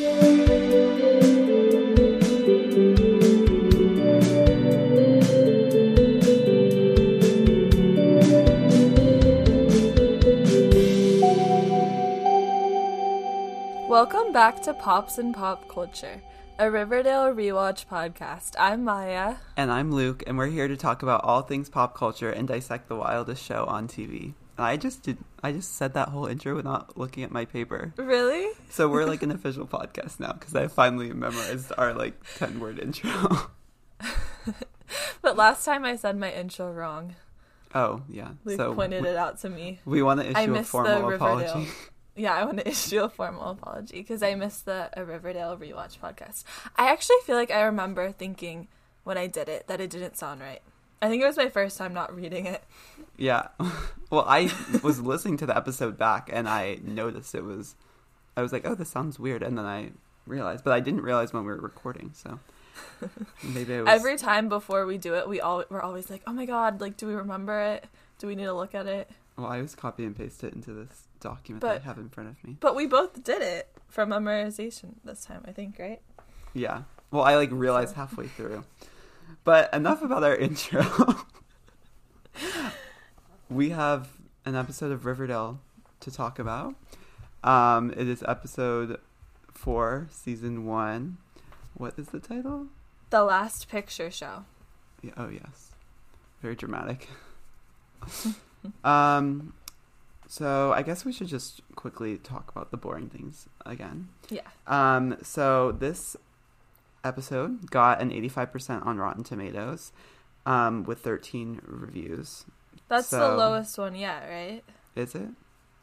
Welcome back to Pops and Pop Culture, a Riverdale rewatch podcast. I'm Maya. And I'm Luke, and we're here to talk about all things pop culture and dissect the wildest show on TV. I just did I just said that whole intro without looking at my paper. Really? So we're like an official podcast now because I finally memorized our like 10 word intro. but last time I said my intro wrong. Oh, yeah. Luke so pointed we, it out to me. We want to issue I a formal Riverdale. apology. Yeah, I want to issue a formal apology because I missed the a Riverdale rewatch podcast. I actually feel like I remember thinking when I did it that it didn't sound right. I think it was my first time not reading it. Yeah. Well, I was listening to the episode back and I noticed it was I was like, "Oh, this sounds weird." And then I realized, but I didn't realize when we were recording. So maybe it was Every time before we do it, we all we're always like, "Oh my god, like do we remember it? Do we need to look at it?" Well, I was copy and paste it into this document But- that I have in front of me. But we both did it from memorization this time, I think, right? Yeah. Well, I like realized So- halfway through. But enough about our intro. we have an episode of Riverdale to talk about. Um, it is episode four, season one. What is the title? The last picture show. Yeah, oh yes, very dramatic. um, so I guess we should just quickly talk about the boring things again. Yeah. Um, so this episode got an 85% on Rotten Tomatoes, um, with 13 reviews. That's the lowest one yet, right? Is it?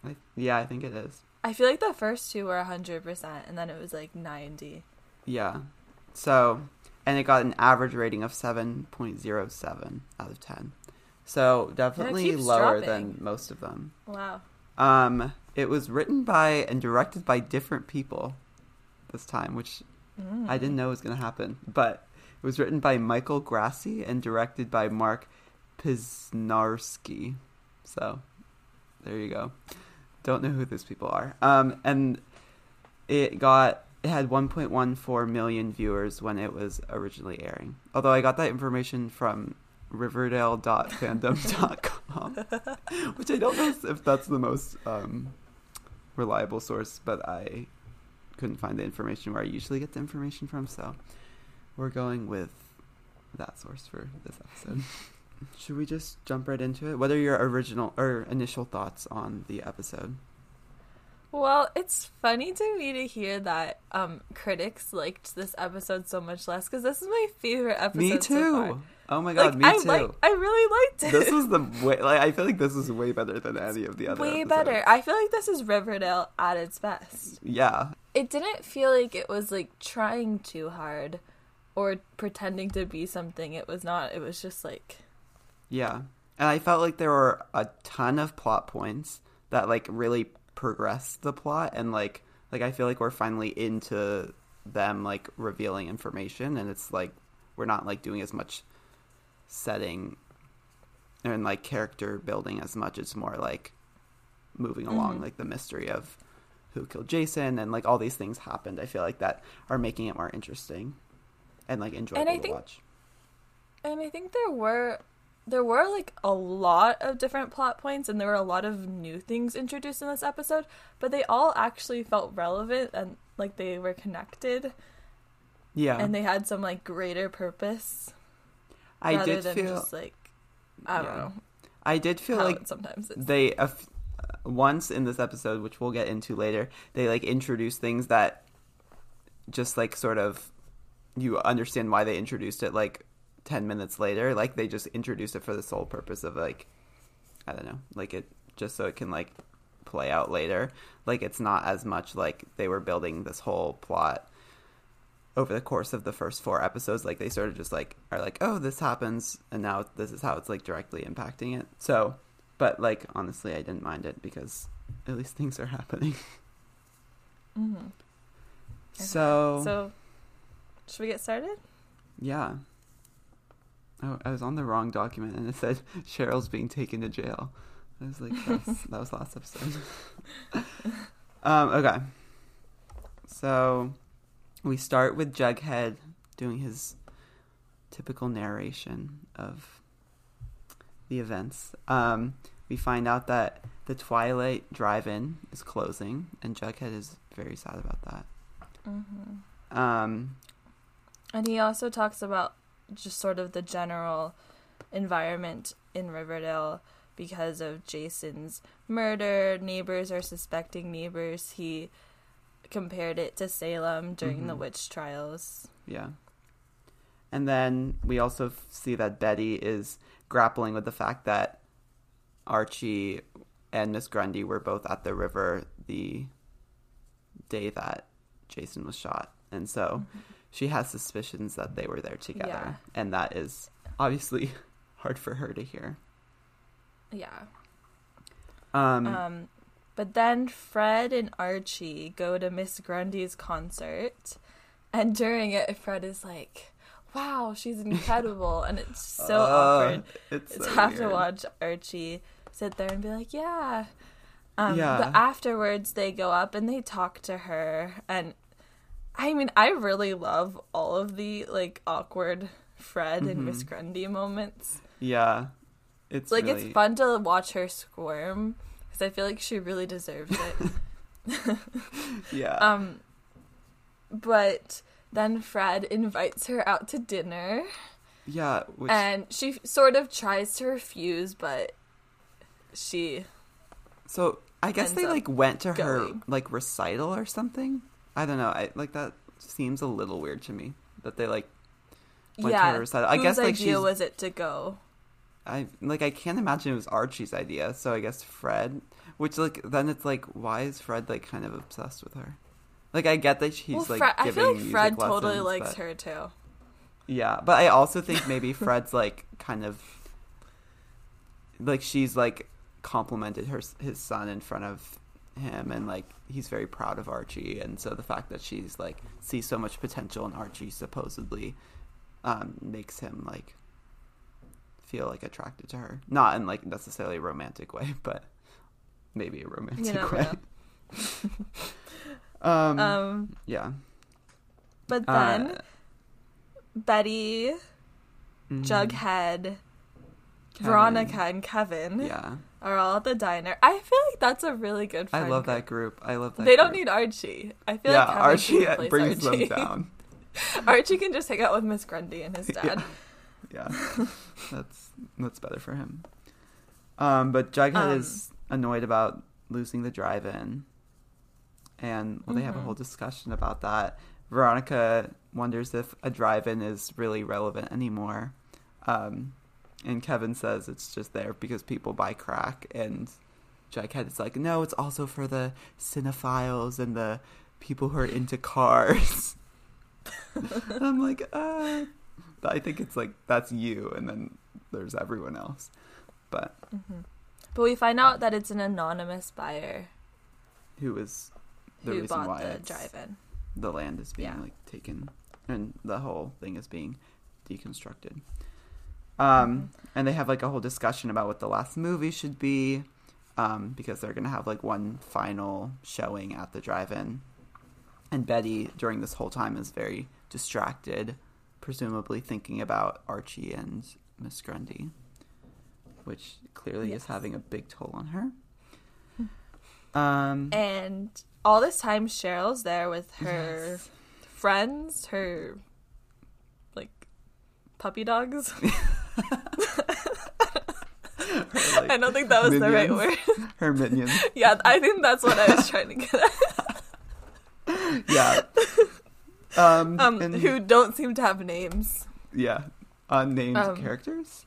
I, yeah, I think it is. I feel like the first two were 100% and then it was like 90. Yeah. So, and it got an average rating of 7.07 out of 10. So definitely lower dropping. than most of them. Wow. Um, it was written by and directed by different people this time, which Mm. I didn't know it was going to happen. But it was written by Michael Grassi and directed by Mark Piznarski. So there you go. Don't know who these people are. Um, and it got it had 1.14 million viewers when it was originally airing. Although I got that information from riverdale.fandom.com, which I don't know if that's the most um, reliable source, but I couldn't find the information where I usually get the information from, so we're going with that source for this episode. Should we just jump right into it? What are your original or initial thoughts on the episode? Well, it's funny to me to hear that um, critics liked this episode so much less because this is my favorite episode. me so too. far. Oh my god, Like, me I too. like, I really liked it. this was the way. Like, I feel like this is way better than any of the other. way episodes. better. I feel like this is Riverdale at its best. Yeah, It didn't feel like it was like trying too hard or pretending to be something it was not. It was just like yeah, and I felt like there were a ton of plot points that like really progressed the plot, and like like I feel like we're finally into them like revealing information, and it's like we're not like doing as much setting and like character building as much. It's more like moving along Mhm. like the mystery of who killed Jason and like all these things happened. I feel like that are making it more interesting and like enjoyable I to watch. And I think there were there were like a lot of different plot points and there were a lot of new things introduced in this episode, but they all actually felt relevant and like they were connected Yeah, and they had some like greater purpose I did feel. just like I don't Yeah. know I did feel like sometimes it's they uh, once in this episode, which we'll get into later, they like introduce things that just like sort of you understand why they introduced it like 10 minutes later like they just introduced it for the sole purpose of like i don't know like it just so it can like play out later like it's not as much like they were building this whole plot over the course of the first four episodes like they sort of just like are like oh this happens and now this is how it's like directly impacting it. So but like honestly i didn't mind it because at least things are happening. Mm-hmm. so, So should we get started? yeah. Oh i was on the wrong document and it said cheryl's being taken to jail. I was like that was last episode. Um okay. So we start with Jughead doing his typical narration of the events. Um, we find out that the Twilight Drive-In is closing, and Jughead is very sad about that. Mm-hmm. Um, And he also talks about just sort of the general environment in Riverdale because of Jason's murder. Neighbors are suspecting neighbors. He compared it to Salem during the Mhm. witch trials. Yeah. And then we also see that Betty is grappling with the fact that Archie and Miss Grundy were both at the river the day that Jason was shot. And so she has suspicions that they were there together. Yeah. And that is obviously hard for her to hear. Yeah. Um, Um, but then Fred and Archie go to Miss Grundy's concert, and during it, Fred is like, "Wow, she's incredible," and it's so uh, awkward It's so have to watch Archie sit there and be like, "Yeah." Um, Yeah. But afterwards, they go up and they talk to her, and I mean, I really love all of the like awkward Fred and Miss Mhm. Grundy moments. Yeah. It's like really, it's fun to watch her squirm because I feel like she really deserves it. Yeah. um, but then Fred invites her out to dinner, yeah. Which, and she sort of tries to refuse, but she So I guess they like went to her like recital or something. I don't know. I like that seems a little weird to me that they like went to yeah. her recital. I guess like idea she's was it to go? I like I can't imagine it was Archie's idea. So I guess Fred, which like then it's like why is Fred like kind of obsessed with her? Like I get that she's well, like Fred, I feel like Fred totally likes but- her too. Yeah, but I also think maybe Fred's like kind of like she's like complimented her his son in front of him and like he's very proud of Archie and so the fact that she's like sees so much potential in Archie supposedly um makes him like feel like attracted to her. Not in like necessarily a romantic way, but maybe a romantic way. um, Um, yeah. but then Uh, Betty, mhm. Jughead, Kevin. Veronica, and Kevin Yeah. are all at the diner. I feel like that's a really good. I love group. that group. I love that They don't need Archie. I feel yeah, like Kevin Archie can brings Archie. them down. Archie can just hang out with Miss Grundy and his dad. Yeah, that's that's better for him. Um, but Jughead Um, is annoyed about losing the drive-in, and well, they have a Mhm. whole discussion about that. Veronica wonders if a drive-in is really relevant anymore, um, and Kevin says it's just there because people buy crack, and Jughead is like, no, it's also for the cinephiles and the people who are into cars. I'm like, uh, I think it's like that's you, and then there's everyone else. But Mhm. But we find out that it's an anonymous buyer who is the who reason why the drive-in. the land is being Yeah. like taken, and the whole thing is being deconstructed. Um, and they have like a whole discussion about what the last movie should be, um, because they're gonna have like one final showing at the drive-in. And Betty, during this whole time, is very distracted, presumably thinking about Archie and Miss Grundy, which clearly is having a big toll on her. Um, And all this time, Cheryl's there with her Yes. friends, her like puppy dogs. Her, like, I don't think that was the right word. her minions. yeah, I think that's what I was trying to get at. Yeah. Um, Um, and- who don't seem to have names. yeah, unnamed Um. characters.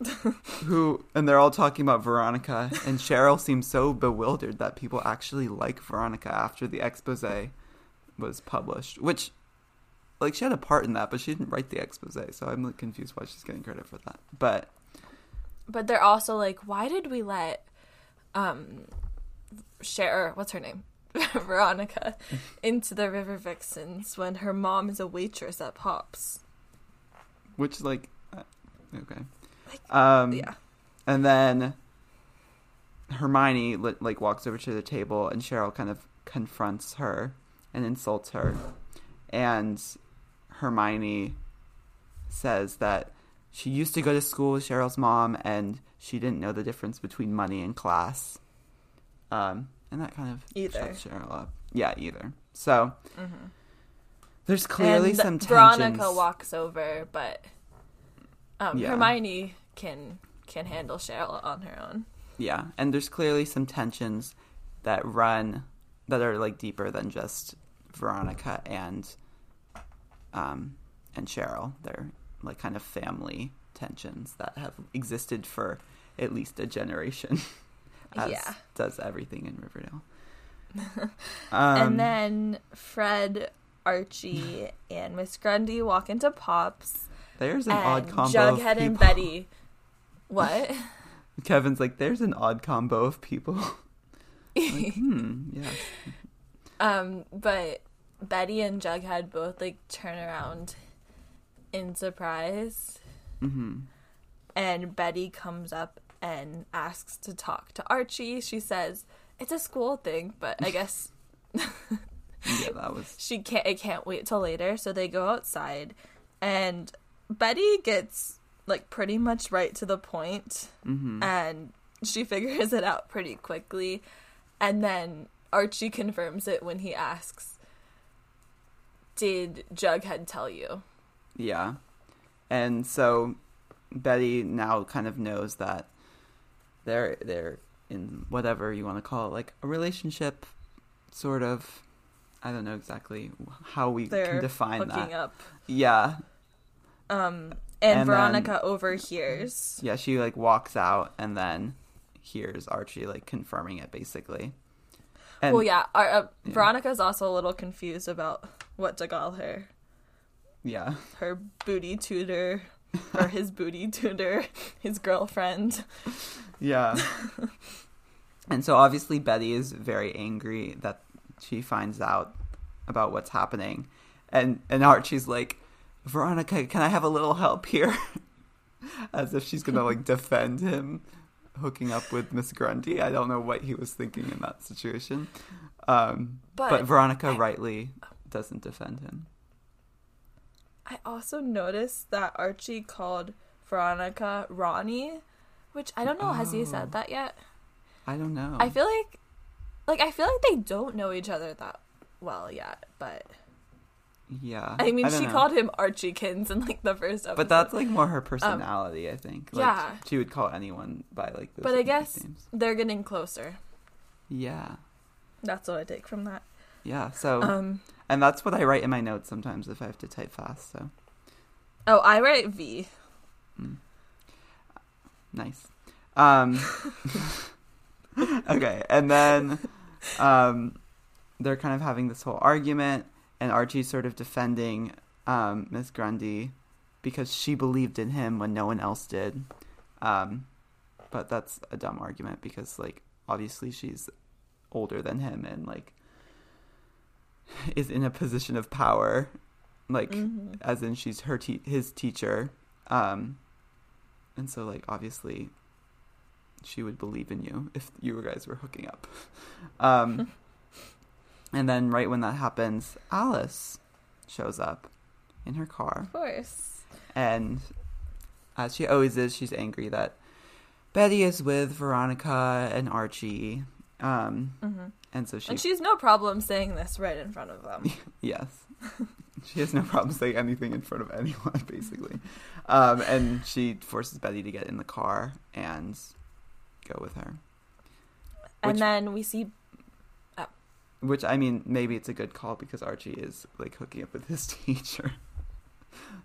who and they're all talking about Veronica, and Cheryl seems so bewildered that people actually like Veronica after the expose was published. Which, like, she had a part in that, but she didn't write the expose, so I'm like confused why she's getting credit for that. But But they're also like, why did we let um Cher what's her name? Veronica into the River Vixens when her mom is a waitress at Pops. which, like, uh, okay, Like, um, yeah. And then Hermione like walks over to the table, and Cheryl kind of confronts her and insults her. and Hermione says that she used to go to school with Cheryl's mom and she didn't know the difference between money and class. Um, and that kind of Either. shuts Cheryl up. Yeah, either. So there's clearly and some tensions. Veronica walks over, but um, Yeah. Hermione can can handle Cheryl on her own. Yeah, and there's clearly some tensions that run that are like deeper than just Veronica and um and Cheryl. They're like kind of family tensions that have existed for at least a generation. as Yeah. does everything in Riverdale. um, and then Fred, Archie, and Miss Grundy walk into Pops, there's an odd combo. Jughead of and people. Betty. What? Kevin's like, there's an odd combo of people. like, hmm, yes. um, but Betty and Jughead both like turn around in surprise, hmm and Betty comes up and asks to talk to Archie. She says it's a school thing, but I guess Yeah, that was she can't it can't wait till later so they go outside and betty gets like pretty much right to the point hmm and she figures it out pretty quickly and then archie confirms it when he asks did jughead tell you Yeah. And so Betty now kind of knows that they're they're in whatever you want to call it, like a relationship sort of I don't know exactly how we they're can define that. up Yeah. um and, And veronica then- overhears Yeah, she like walks out and then hears Archie like confirming it basically. And well yeah, our, uh, yeah. veronica's also a little confused about what to call her yeah. her booty tutor or his booty tutor, his girlfriend. Yeah. and so obviously Betty is very angry that she finds out about what's happening. And and Archie's like, Veronica, can I have a little help here? As if she's gonna like defend him hooking up with Miss Grundy. I don't know what he was thinking in that situation. Um, but, But Veronica I- rightly doesn't defend him. I also noticed that Archie called Veronica Ronnie, which I don't know. Has he Oh. said that yet? I don't know. I feel like, like I feel like they don't know each other that well yet. But yeah. I mean, don't she know. called him Archiekins in like the first episode. But that's like more her personality, I think. Like, Um, yeah. she would call anyone by like. Those But I guess nicknames. they're getting closer. Yeah, That's what I take from that. yeah. So, Um. And that's what I write in my notes sometimes if I have to type fast. So Oh, I write V. nice. Um, okay, and then um, they're kind of having this whole argument, and Archie's sort of defending um, Miss Grundy because she believed in him when no one else did. Um, but that's a dumb argument because, like, obviously she's older than him and like is in a position of power, like Mhm. as in she's her te- his teacher, um, and so like obviously she would believe in you if you guys were hooking up. Um, and then right when that happens, Alice shows up in her car. Of course. And as she always is, she's angry that Betty is with Veronica and Archie. Um, hmm and so she, And she's no problem saying this right in front of them. yes, she has no problem saying anything in front of anyone, basically. Um, and she forces Betty to get in the car and go with her. and then we see Which I mean, maybe it's a good call because Archie is like hooking up with his teacher.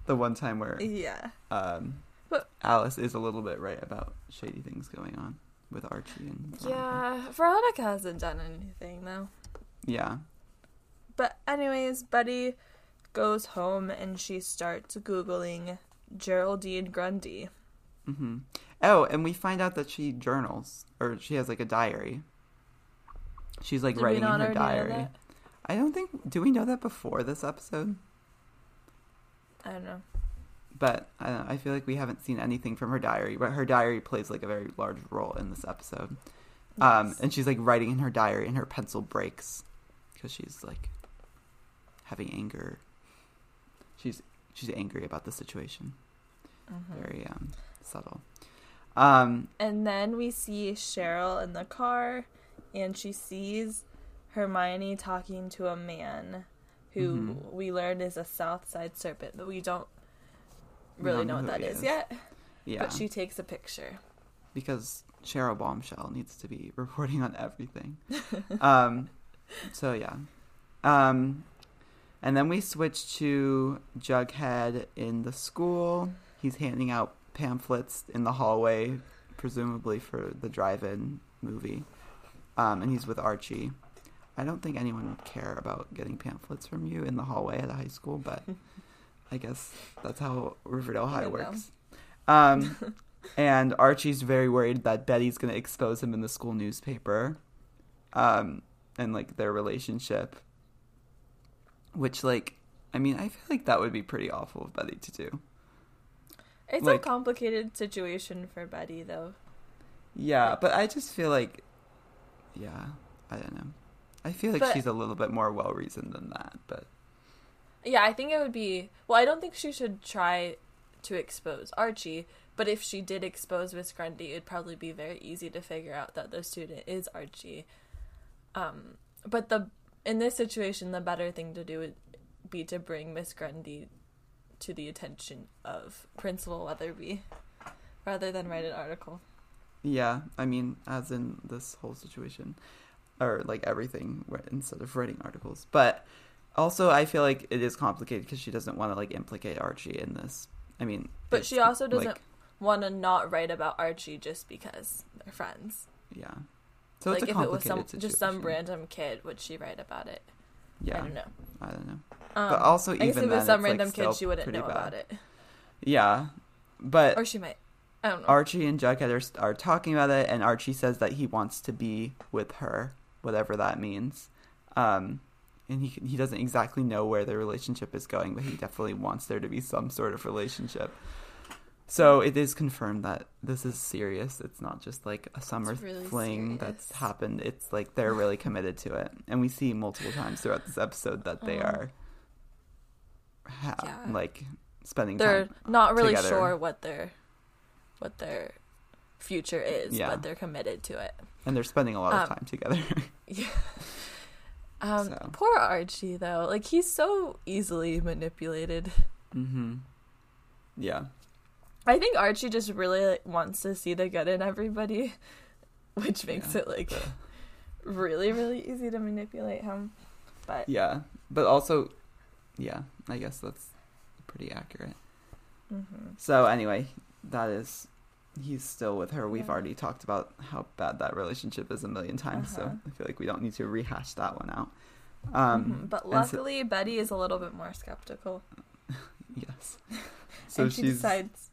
the one time where yeah. um, But- Alice is a little bit right about shady things going on with Archie and Veronica. Yeah, Veronica hasn't done anything though. yeah, But anyways, Betty goes home and she starts googling Geraldine Grundy. Mm-hmm. Oh, and we find out that she journals or she has like a diary. She's like Did writing in her diary. I don't think. Do we know that before this episode? I don't know. But I, I feel like we haven't seen anything from her diary. But her diary plays like a very large role in this episode. Um, and she's like writing in her diary, and her pencil breaks because she's like having anger she's she's angry about the situation. Mhm. Very um, subtle. Um, And then we see Cheryl in the car, and she sees Hermione talking to a man who Mhm. we learn is a South Side Serpent, but we don't really know know what that is is. yet. yeah, But she takes a picture. because Cheryl Bombshell needs to be reporting on everything. um, so yeah, um, and then we switch to Jughead in the school. He's handing out pamphlets in the hallway, presumably for the drive-in movie, um, and he's with Archie. I don't think anyone would care about getting pamphlets from you in the hallway at a high school, but I guess that's how Riverdale High works. Um, and Archie's very worried that Betty's going to expose him in the school newspaper, um, and like their relationship. Which, like, I mean, I feel like that would be pretty awful of Betty to do. It's Like- a complicated situation for Betty, though. Yeah, but I just feel like, yeah, I don't know. I feel like But- she's a little bit more well reasoned than that, but Yeah, I think it would be. Well, I don't think she should try to expose Archie, but if she did expose Miss Grundy, it'd probably be very easy to figure out that the student is Archie. Um, but the in this situation, the better thing to do would be to bring Miss Grundy to the attention of Principal Weatherbee, rather than write an article. yeah, I mean, as in this whole situation, or like everything, instead of writing articles. But also, I feel like it is complicated because she doesn't want to like implicate Archie in this. I mean, But she also doesn't like, want to not write about Archie just because they're friends. yeah. So like if it was some just some random kid, would she write about it? Yeah, I don't know. I don't know. Um, But also, I guess even if it was some like, random still kid, she wouldn't know bad. about it, Yeah, but or she might. I don't know. Archie and Jughead are, are talking about it, and Archie says that he wants to be with her, whatever that means. Um, and he he doesn't exactly know where their relationship is going, but he definitely wants there to be some sort of relationship. So it is confirmed that this is serious. It's not just like a summer really fling that's happened. It's like they're really committed to it, and we see multiple times throughout this episode that they Um, are ha- yeah. like spending they're time. not really together. sure what their what their future is, Yeah. but they're committed to it. and they're spending a lot of Um, time together. Yeah. Um, So. poor Archie though. Like he's so easily manipulated. mm-hmm. Yeah. I think Archie just really like, wants to see the good in everybody, which makes Yeah. it like The- really, really easy to manipulate him. But Yeah, but also, yeah, I guess that's pretty accurate. mhm. So anyway, that is he's still with her. We've Yeah. already talked about how bad that relationship is a million times, Uh-huh. so I feel like we don't need to rehash that one out. Um, Mhm. but and so- luckily Betty is a little bit more skeptical, yes. So and she decides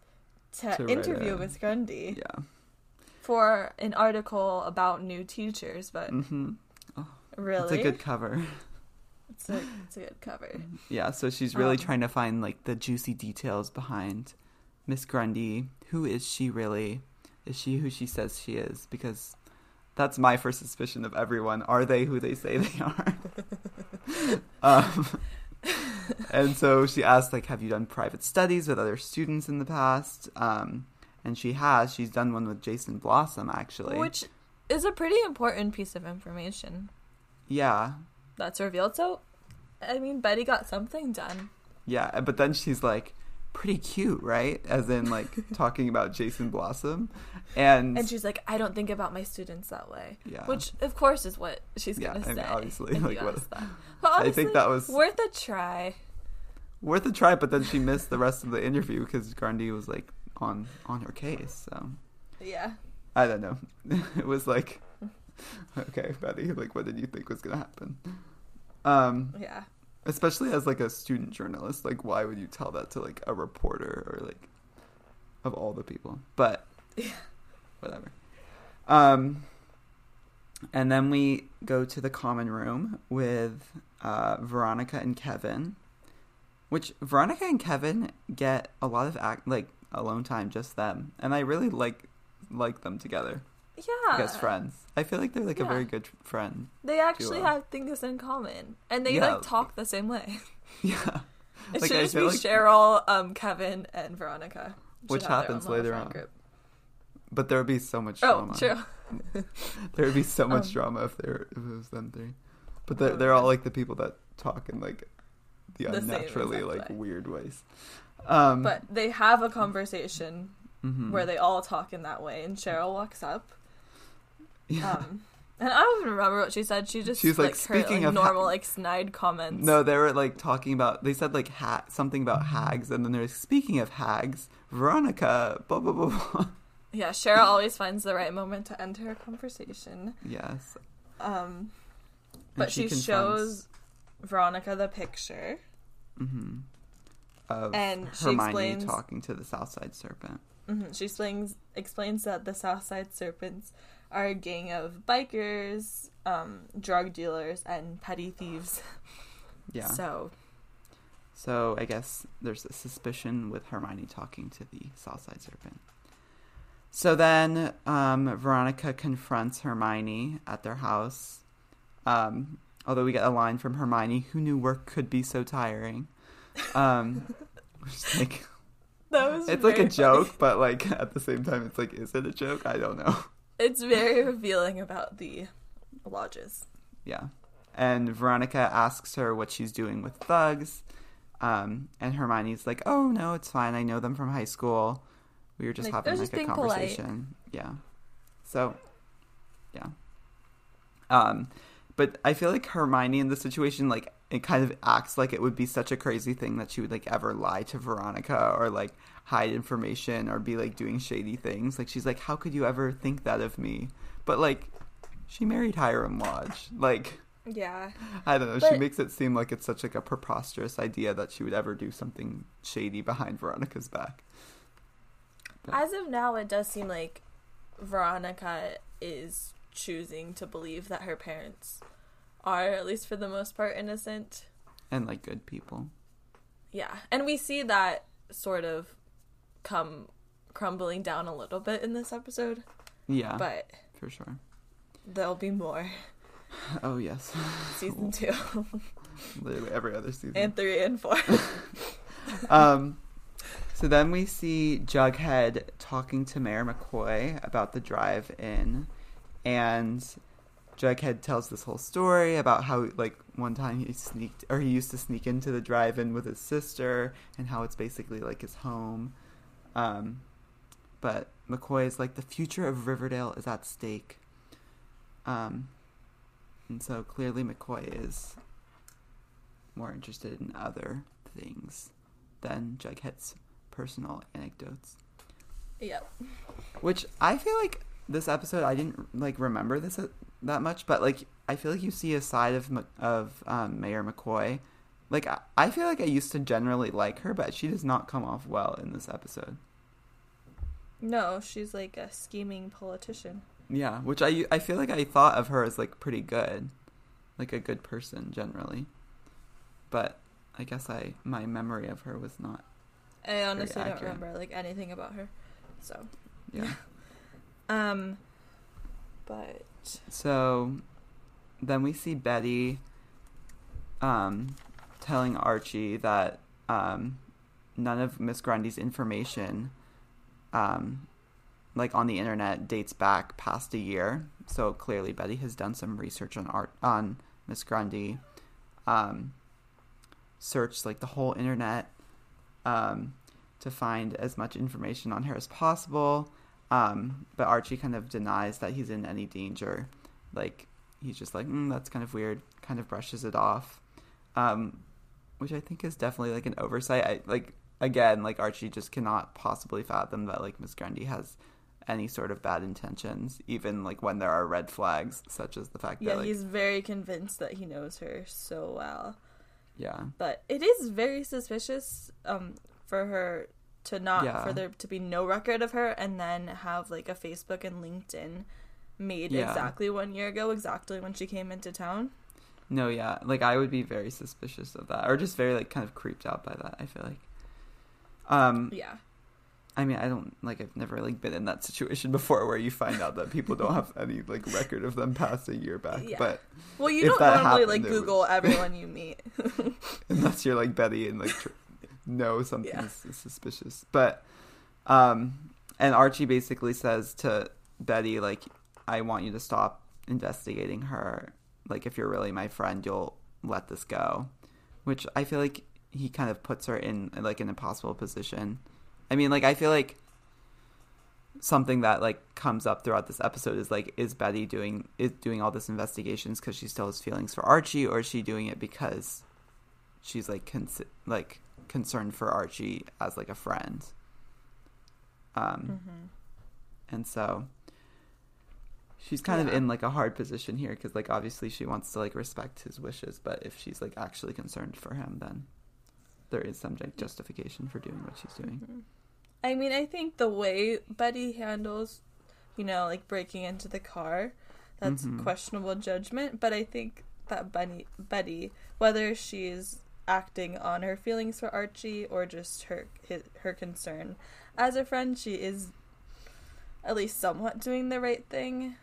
to, to interview Miss Grundy yeah. for an article about new teachers. But hmm really, It's a good cover. it's a, it's a good cover. Yeah, so she's really Um, trying to find like the juicy details behind Miss Grundy. Who is she really? Is she who she says she is? Because that's my first suspicion of everyone. Are they who they say they are? um, and so she asked, like, have you done private studies with other students in the past? Um, and she has. She's done one with Jason Blossom, actually. Which is a pretty important piece of information yeah, that's revealed. So, I mean, Betty got something done. Yeah, but then she's like pretty cute, right? As in like talking about Jason Blossom, and, And she's like, I don't think about my students that way. yeah, Which, of course, is what she's Yeah, gonna I mean, say. obviously, like, what- that. I think that was worth a try. worth a try. But then she missed the rest of the interview because Grundy was like on on her case. So Yeah. I don't know. it was like, okay, buddy, like, what did you think was gonna happen? Um, Yeah. Especially as like a student journalist, like, why would you tell that to like a reporter or like of all the people? But Yeah. whatever. Um, and then we go to the common room with uh, Veronica and Kevin, which Veronica and Kevin get a lot of act like alone time, just them, and I really like like them together Yeah. as friends. I feel like they're like a very good friend. They actually duo. have things in common. And they, Yeah. like, talk the same way. Yeah. It Like, should I just be like- Cheryl, um, Kevin, and Veronica. Which happens later on. group. But there would be so much Oh, drama. true. There would be so much Um, drama if there if it was them three. But they're Oh, they're all like the people that talk in like the, The unnaturally like way. weird ways. Um, But they have a conversation mhm. where they all talk in that way, and Cheryl walks up. Yeah. Um, and I don't even remember what she said. She just She's like, like, her, "Speaking like, of ha- normal like snide comments. No, they were like talking about. They said like ha- something about hags, and then they're like, speaking of hags, Veronica. Blah blah blah. blah. Yeah, Cheryl always finds the right moment to end her conversation. yes. Um, And but she, shows Veronica the picture. mhm, of and she explains- talking to the Southside Serpent. hmm She explains explains that the Southside Serpents are a gang of bikers, um, drug dealers, and petty thieves. Yeah. So So I guess there's a suspicion with Hermione talking to the Southside Serpent. So then um, Veronica confronts Hermione at their house. Um, although we get a line from Hermione, who knew work could be so tiring. Um, like that was it's like a funny. joke, but like at the same time, it's like, is it a joke? I don't know. It's very revealing about the lodges. Yeah. And Veronica asks her what she's doing with thugs. Um, and Hermione's like, oh, no, it's fine. I know them from high school. We were just Like, having like just a being polite. conversation. Yeah. So, yeah. Um, but I feel like Hermione in the situation, like, it kind of acts like it would be such a crazy thing that she would like ever lie to Veronica or like hide information or be like doing shady things. Like she's like, how could you ever think that of me? But like, she married Hiram Lodge. Like, Yeah. I don't know. she makes it seem like it's such like a preposterous idea that she would ever do something shady behind Veronica's back. As of now, it does seem like Veronica is choosing to believe that her parents are, at least for the most part, innocent. And like good people. Yeah. And we see that sort of come crumbling down a little bit in this episode, Yeah, but for sure. there'll be more. Oh yes, Season two literally every other season. and three and four. um, so then we see Jughead talking to Mayor McCoy about the drive-in, and Jughead tells this whole story about how, like, one time he sneaked, or he used to sneak into the drive-in with his sister, and how it's basically like his home. Um, but McCoy is like, the future of Riverdale is at stake. Um, and so clearly McCoy is more interested in other things than Jughead's personal anecdotes. yep. Which I feel like this episode I didn't like remember this uh, that much, but like I feel like you see a side of of um, Mayor McCoy. Like I, I feel like I used to generally like her, but she does not come off well in this episode. No, she's like a scheming politician. Yeah, which I I feel like I thought of her as like pretty good, like a good person generally, but I guess I my memory of her was not. I honestly don't remember like anything about her. So, Yeah. um, but So then we see Betty um, telling Archie that um, none of Miss Grundy's information, um, like on the internet, dates back past a year. So clearly, Betty has done some research on art on Miss Grundy, um, searched like the whole internet um, to find as much information on her as possible. Um, but Archie kind of denies that he's in any danger. Like he's just like, mm, that's kind of weird. Kind of brushes it off, um, which I think is definitely like an oversight. I like again, like Archie just cannot possibly fathom that like Miss Grundy has any sort of bad intentions, even like when there are red flags, such as the fact yeah, that like, he's very convinced that he knows her so well. yeah, But it is very suspicious um for her to not Yeah. for there to be no record of her and then have like a Facebook and LinkedIn made Yeah. exactly one year ago, exactly when she came into town. No, yeah, like I would be very suspicious of that, or just very like kind of creeped out by that. I feel like, um, Yeah. I mean, I don't like. I've never like been in that situation before where you find out that people don't have any like record of them past a year back. Yeah. But Well, you don't normally happened, like would- Google everyone you meet. unless you're like Betty and like tr- know something Yeah. suspicious. But um, and Archie basically says to Betty like, "I want you to stop investigating her. Like, if you're really my friend, you'll let this go." Which I feel like he kind of puts her in like an impossible position. I mean, like I feel like something that like comes up throughout this episode is like is Betty doing is doing all this investigations because she still has feelings for Archie or is she doing it because she's like cons- like concerned for Archie as like a friend um and so she's kind of in like a hard position here because like obviously she wants to like respect his wishes but if she's like actually concerned for him then there is some like, justification for doing what she's doing Mm-hmm. I mean, I think the way Betty handles, you know, like breaking into the car, that's Mhm. questionable judgment. But I think that Betty, Betty, whether she's acting on her feelings for Archie or just her his, her concern as a friend, she is at least somewhat doing the right thing.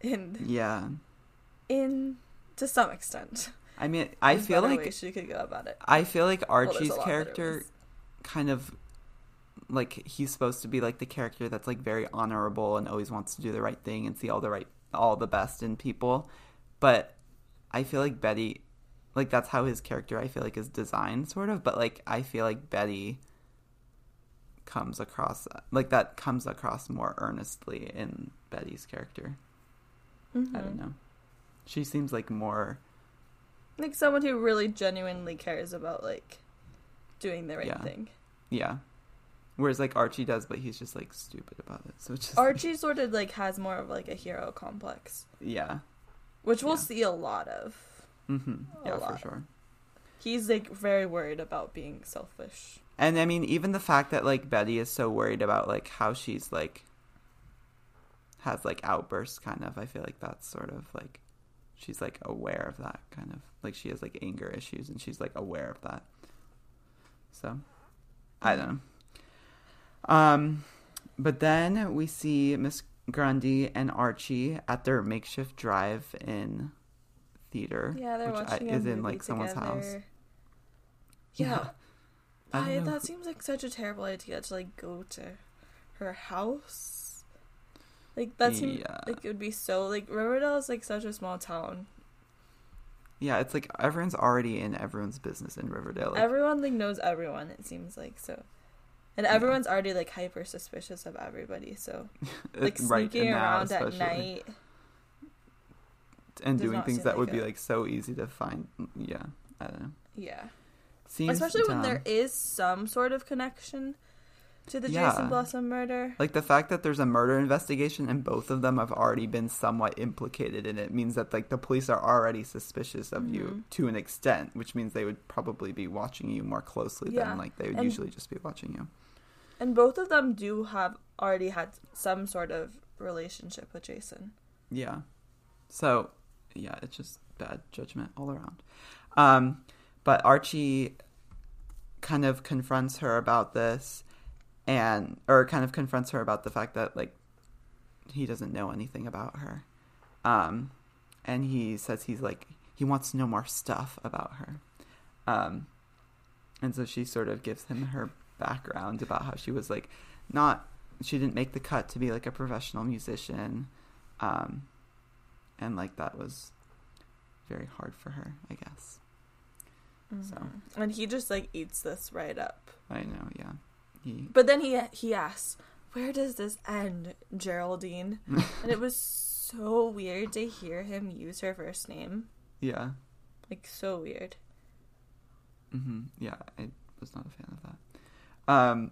In yeah. in to some extent, i mean i There's feel like she could go about it. i feel like archie's better character kind of like he's supposed to be like the character that's like very honorable and always wants to do the right thing and see all the right all the best in people. But i feel like betty like that's how his character i feel like is designed sort of. But like i feel like betty comes across like that comes across more earnestly in betty's character i Mhm. don't know she seems like more like someone who really genuinely cares about like doing the right Yeah. thing. yeah whereas like archie does but he's just like stupid about it so just Archie sort of like has more of like a hero complex, yeah which we'll Yeah. see a lot of. hmm A yeah for sure He's like very worried about being selfish. And I mean, even the fact that like Betty is so worried about like how she's like has like outbursts, kind of. I feel like that's sort of like she's like aware of that kind of like she has like anger issues and she's like aware of that. So I don't know. Um, but then we see Miss Grundy and Archie at their makeshift drive-in theater, Yeah, they're which I- watching a is in like someone's house. together. Yeah. I I, that seems like such a terrible idea to like go to her house. Like that seems Yeah. like it would be so like Riverdale is like such a small town. Yeah, it's like everyone's already in everyone's business in Riverdale. Like, everyone like knows everyone. It seems like so, and Yeah. everyone's already like hyper suspicious of everybody. So like right sneaking around at night. and doing things that like would be like so easy to find. Yeah, I don't know. Yeah, Seems especially when there is some sort of connection to the Yeah. Jason Blossom murder. like the fact that there's a murder investigation and both of them have already been somewhat implicated in it means that like the police are already suspicious of you Mhm. to an extent, which means they would probably be watching you more closely Yeah, than like they would and- usually just be watching you. And both of them do have already had some sort of relationship with Jason. Yeah. So, yeah, it's just bad judgment all around. Um, but Archie kind of confronts her about this and or kind of confronts her about the fact that like he doesn't know anything about her. Um, and he says he's like he wants to know more stuff about her. Um, and so she sort of gives him her background about how she was like not she didn't make the cut to be like a professional musician um and like that was very hard for her i guess So. Mhm. And he just like eats this right up. i know yeah he But then he he asks, "Where does this end, Geraldine?" and it was so weird to hear him use her first name. yeah Like so weird. hmm yeah i was not a fan of that um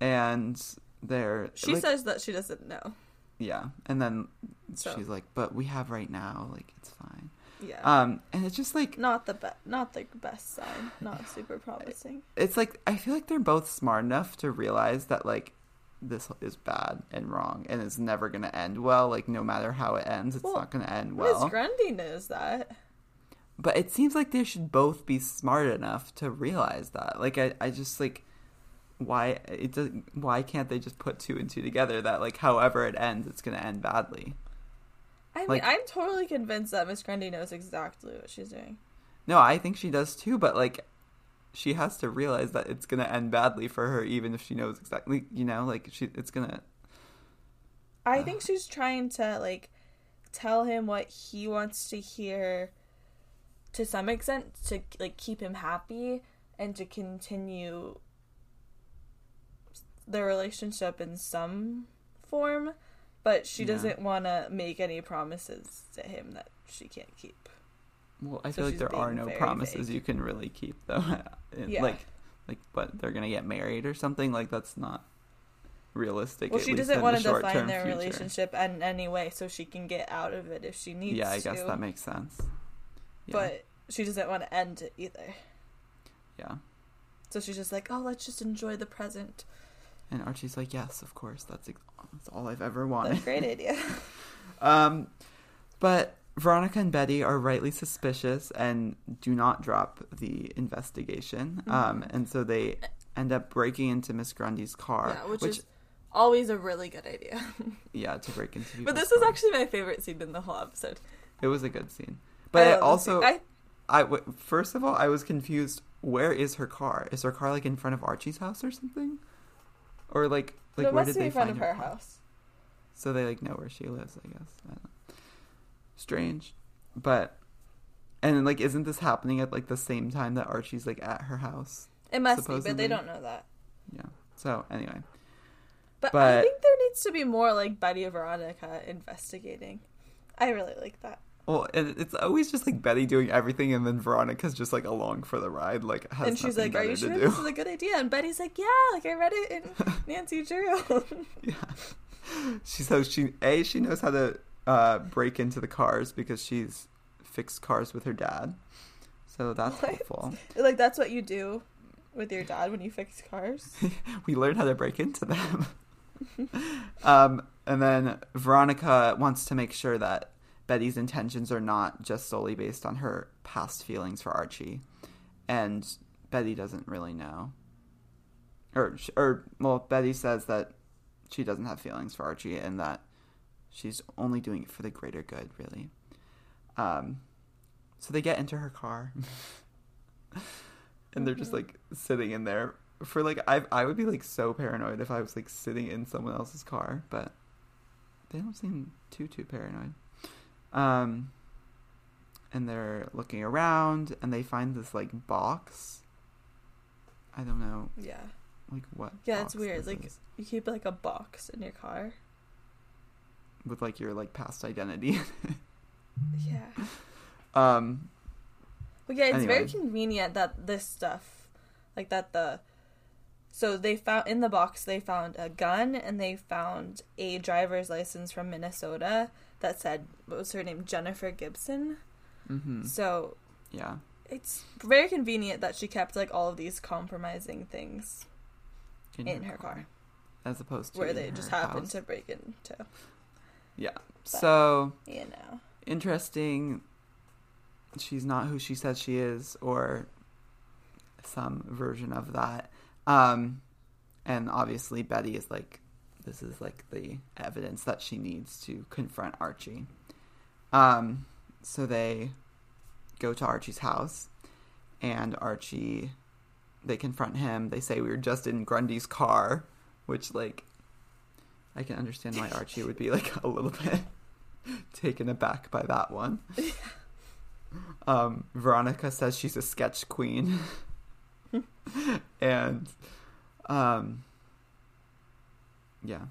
and there She like, says that she doesn't know. yeah and then So. she's like but we have right now like it's fine Yeah. um and it's just like not the be- not the best sign. Not super promising. it's like I feel like they're both smart enough to realize that like this is bad and wrong and it's never going to end well like no matter how it ends it's Well, not going to end well. Miss Grundy knows that. but it seems like they should both be smart enough to realize that like I, I just like why it does why can't they just put two and two together that like however it ends it's going to end badly I mean, Like- I'm totally convinced that Miss Grundy knows exactly what she's doing. no i think she does too but like she has to realize that it's going to end badly for her even if she knows exactly you know like she it's going to I think she's trying to like tell him what he wants to hear to some extent to like keep him happy and to continue the relationship in some form, but she Yeah. doesn't want to make any promises to him that she can't keep. well i So feel like there are no promises vague. you can really keep though Yeah. like like what they're going to get married or something like that's not realistic Well, she doesn't want the to define their future. relationship in any way, so she can get out of it if she needs yeah i to. guess that makes sense yeah But she doesn't want to end it either. yeah So she's just like, oh, let's just enjoy the present. And archie's like yes of course that's ex- that's all i've ever wanted That's a great idea. Um, but Veronica and Betty are rightly suspicious and do not drop the investigation. Um, Mhm. and so they end up breaking into Miss Grundy's car, yeah, which, is always a really good idea. yeah to break into. but this is actually my favorite scene in the whole episode. it was a good scene. But I also. I, I w- first of all, I was confused. Where is her car? Is her car like in front of Archie's house or something? Or like like where did they in front find of her car? house. So they like know where she lives, I guess. I don't know. Strange. But and like isn't this happening at like the same time that Archie's like at her house? It must be, but they don't know that. Yeah. So anyway. But, I think there needs to be more like Betty and Veronica investigating. I really like that. Well, and it's always just like Betty doing everything and then Veronica's just like along for the ride, like has and she's like, "Are you sure this is a good idea?" And Betty's like, "Yeah, like I read it in Nancy Drew." yeah. She so she A, she knows how to uh break into the cars because she's fixed cars with her dad. So that's What? helpful. like that's what you do with your dad when you fix cars. we learned how to break into them. um, and then Veronica wants to make sure that Betty's intentions are not just solely based on her past feelings for Archie, and Betty doesn't really know. Or, or well, Betty says that she doesn't have feelings for Archie, and that she's only doing it for the greater good, really. Um, so they get into her car, and they're just Mhm. like sitting in there for like I I would be like so paranoid if I was like sitting in someone else's car, but they don't seem too too paranoid. Um and they're looking around and they find this like box. I don't know Yeah, like what. yeah, it's weird. Like is. you keep like a box in your car. with like your like past identity. Yeah. um Well, yeah, it's very convenient that this stuff, like that the, so they found in the box they found a gun and they found a driver's license from Minnesota that said what was her name Jennifer Gibson. mhm, So yeah. it's very convenient that she kept like all of these compromising things in her car, as opposed to where in they just her happened to break into. Yeah. So You know. interesting. She's not who she says she is, or some version of that. Um, and obviously, Betty is like, this is like the evidence that she needs to confront Archie. Um, so they go to Archie's house, and Archie, they confront him. They say we were just in Grundy's car, which like, I can understand why Archie would be like a little bit taken aback by that one. Um, Veronica says she's a sketch queen. and um yeah.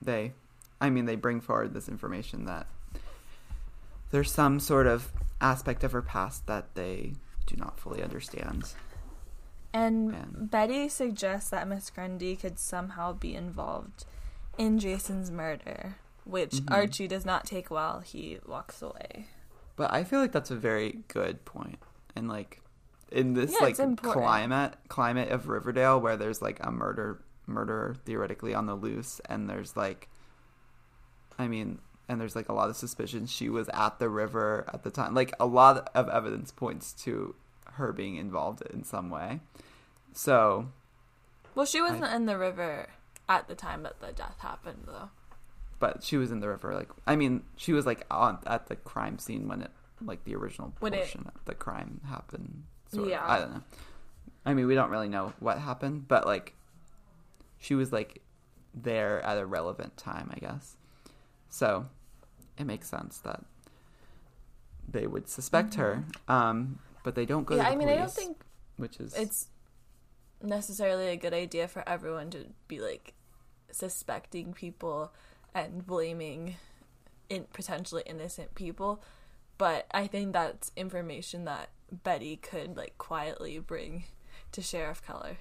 They I mean they bring forward this information that there's some sort of aspect of her past that they do not fully understand. And And- Betty suggests that Miss Grundy could somehow be involved in Jason's murder, which Mhm. Archie does not take well. He walks away. But I feel like that's a very good. And like in this Yeah, like climate climate of Riverdale where there's like a murder murderer theoretically on the loose and there's like I mean and there's like a lot of suspicion she was at the river at the time. Like a lot of evidence points to her being involved in some way. So Well, she wasn't in the river at the time that the death happened, though. but she was in the river. Like, I mean, she was like on at the crime scene when it, like, the original When it- portion of the crime happened. Yeah. Of. I don't know. I mean, we don't really know what happened, but like, she was like there at a relevant time, I guess. So, it makes sense that they would suspect her. Um, but they don't go. Mm-hmm. yeah, I mean, I don't think which is it's necessarily a good idea for everyone to be like suspecting people and blaming in potentially innocent people but i think that's information that betty could like quietly bring to sheriff keller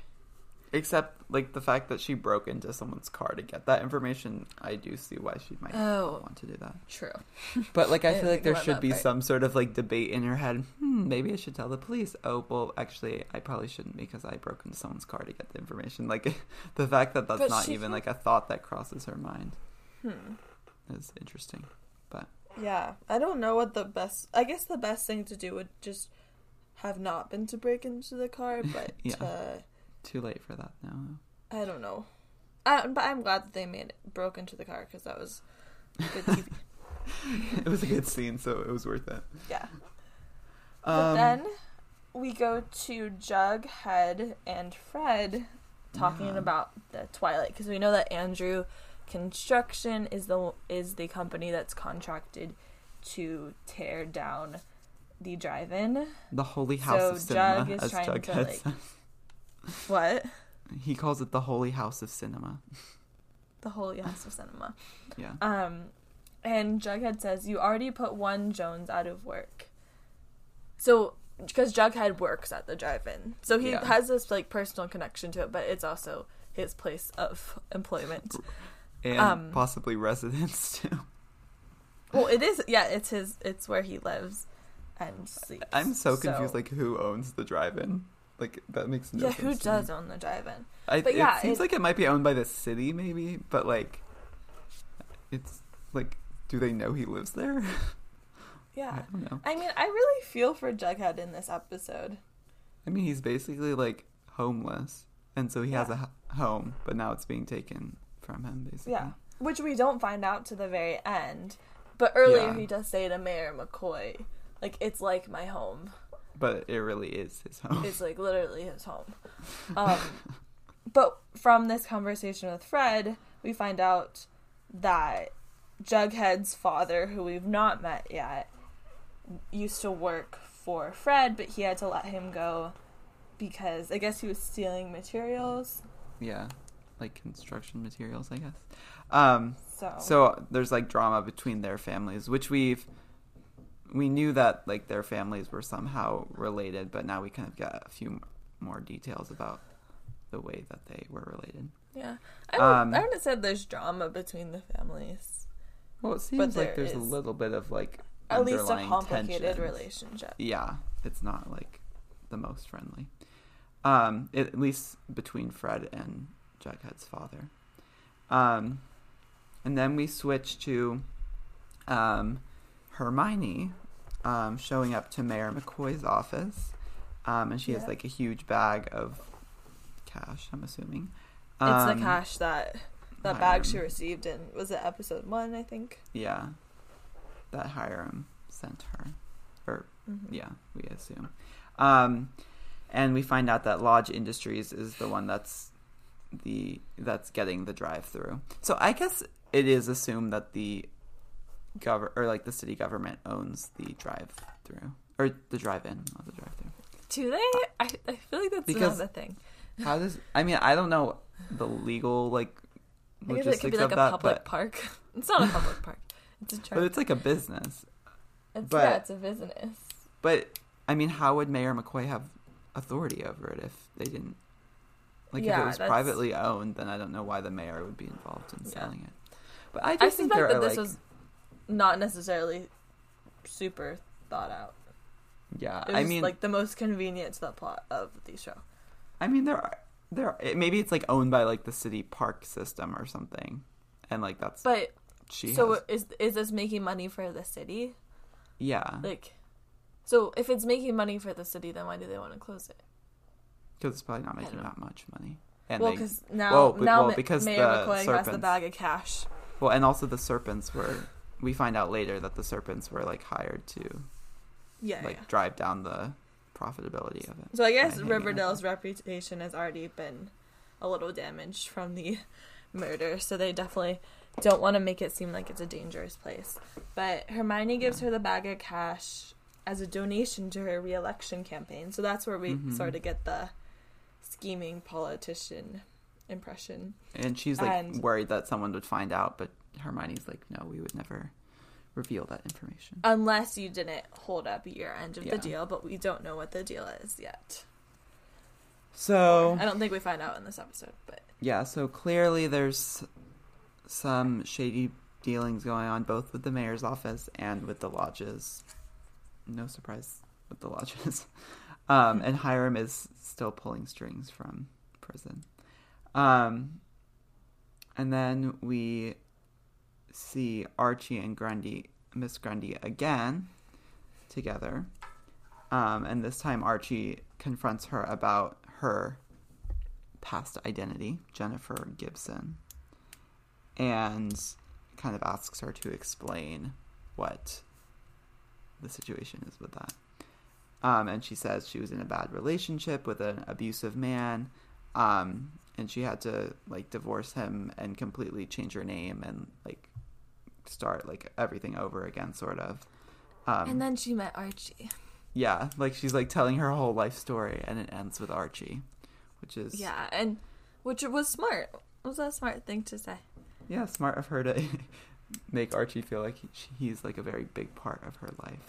except like the fact that she broke into someone's car to get that information. I do see why she might Oh. want to do that. true But like, I feel like there should be part. some sort of like debate in her head. Hmm, maybe I should tell the police. Oh, well, actually, I probably shouldn't because I broke into someone's car to get the information. Like, the fact that that's But not even can't- like a thought that crosses her mind hmm is interesting. But yeah i don't know what the best i guess the best thing to do would just have not been to break into the car but Yeah. to too late for that now. I don't know. I, but I'm glad that they made it, broke into the car because that was good TV. it was a good scene, so it was worth it. yeah. Um, but then we go to Jughead and Fred talking Yeah. about the Twilight because we know that Andrew Construction is the is the company that's contracted to tear down the drive-in. the Holy House so of Cinema, Jug is as trying to, like-. What? He calls it the Holy House of Cinema. The Holy House of Cinema. Yeah. Um, and Jughead says, You already put one Jones out of work. So, because Jughead works at the drive in. So he Yeah. has this, like, personal connection to it, but it's also his place of employment. And Um, possibly residence too. well, it is, yeah, it's his, it's where he lives and sleeps. I'm so confused. Like, who owns the drive-in? Like, that makes no yeah, sense. who to does Me. own the drive in? I, but yeah, it seems it- like it might be owned by the city, maybe. But like, it's like, do they know he lives there? Yeah. I don't know. I mean, I really feel for Jughead in this episode. I mean, he's basically like homeless, and so he has a home, but now it's being taken from him, basically. Yeah. Which we don't find out to the very end. But earlier Yeah. he does say to Mayor McCoy, like, it's like my home. But it really is his home. It's like literally his home. Um, but from this conversation with Fred, we find out that Jughead's father, who we've not met yet, used to work for Fred, but he had to let him go because I guess he was stealing materials. yeah, like construction materials, I guess. Um, So, So there's like drama between their families, which we've we knew that like their families were somehow related, but now we kind of got a few more details about the way that they were related. yeah. I, don't, um, I wouldn't say there's drama between the families. Well, it seems like there there's a little bit of like At least a underlying complicated tensions. relationship. Yeah, it's not like the most friendly. Um, at least between Fred and Jughead's father. Um, and then we switch to um, Hermione um, showing up to Mayor McCoy's office. Um, and she has like a huge bag of cash, I'm assuming. It's the Um, cash that that bag she received in was it episode one, I think. Yeah. That Hiram sent her. Or Mhm. Yeah, we assume. Um, and we find out that Lodge Industries is the one that's the that's getting the drive through. So I guess it is assumed that the gov or like the city government owns the drive through or the drive in, not the drive through. Do they? I, I feel like that's Because- another thing. How does I mean I don't know the legal like I guess it could be like a that, public but park. It's not a public park. It's a drive. but it's like a business. It's, but- yeah, it's a business. But I mean, how would Mayor McCoy have authority over it if they didn't? Like, if it was that's- privately owned, then I don't know why the mayor would be involved in Yeah. selling it. But I I just think suspect there that are this like, was not necessarily super thought out. yeah. I mean, like the most convenient to the plot of the show. I mean, there are there. Are, it- maybe it's like owned by like the city park system or something, and like that's But she. so has, is is this making money for the city? yeah, Like, so if it's making money for the city, then why do they want to close it? because it's probably not making that much money. and well, they because now well, now well, because Mayor the McCoy has the bag of cash. well, and also the serpents were. We find out later that the serpents were like hired to Yeah, like yeah. drive down the profitability of it. So I guess Riverdale's reputation has already been a little damaged from the murder, so they definitely don't want to make it seem like it's a dangerous place. But Hermione gives her the bag of cash as a donation to her re-election campaign. So that's where we Mhm. sort of get the scheming politician impression. And she's like And- worried that someone would find out, but Hermione's like, no, we would never reveal that information. Unless you didn't hold up your end of Yeah. the deal, but we don't know what the deal is yet. So I don't think we find out in this episode, but yeah, so clearly there's some shady dealings going on both with the mayor's office and with the lodges. No surprise with the lodges. Um, and Hiram is still pulling strings from prison. Um, and then we see Archie and Grundy, Miss Grundy again together. Um, and this time Archie confronts her about her past identity, Jennifer Gibson, and kind of asks her to explain what the situation is with that. Um, and she says she was in a bad relationship with an abusive man, um, and she had to like divorce him and completely change her name and like start like everything over again, sort of. Um, and then she met Archie. yeah, like she's like telling her whole life story, and it ends with Archie, which is Yeah, and which was smart. Was that a smart thing to say? yeah, smart of her to make Archie feel like he, he's like a very big part of her life.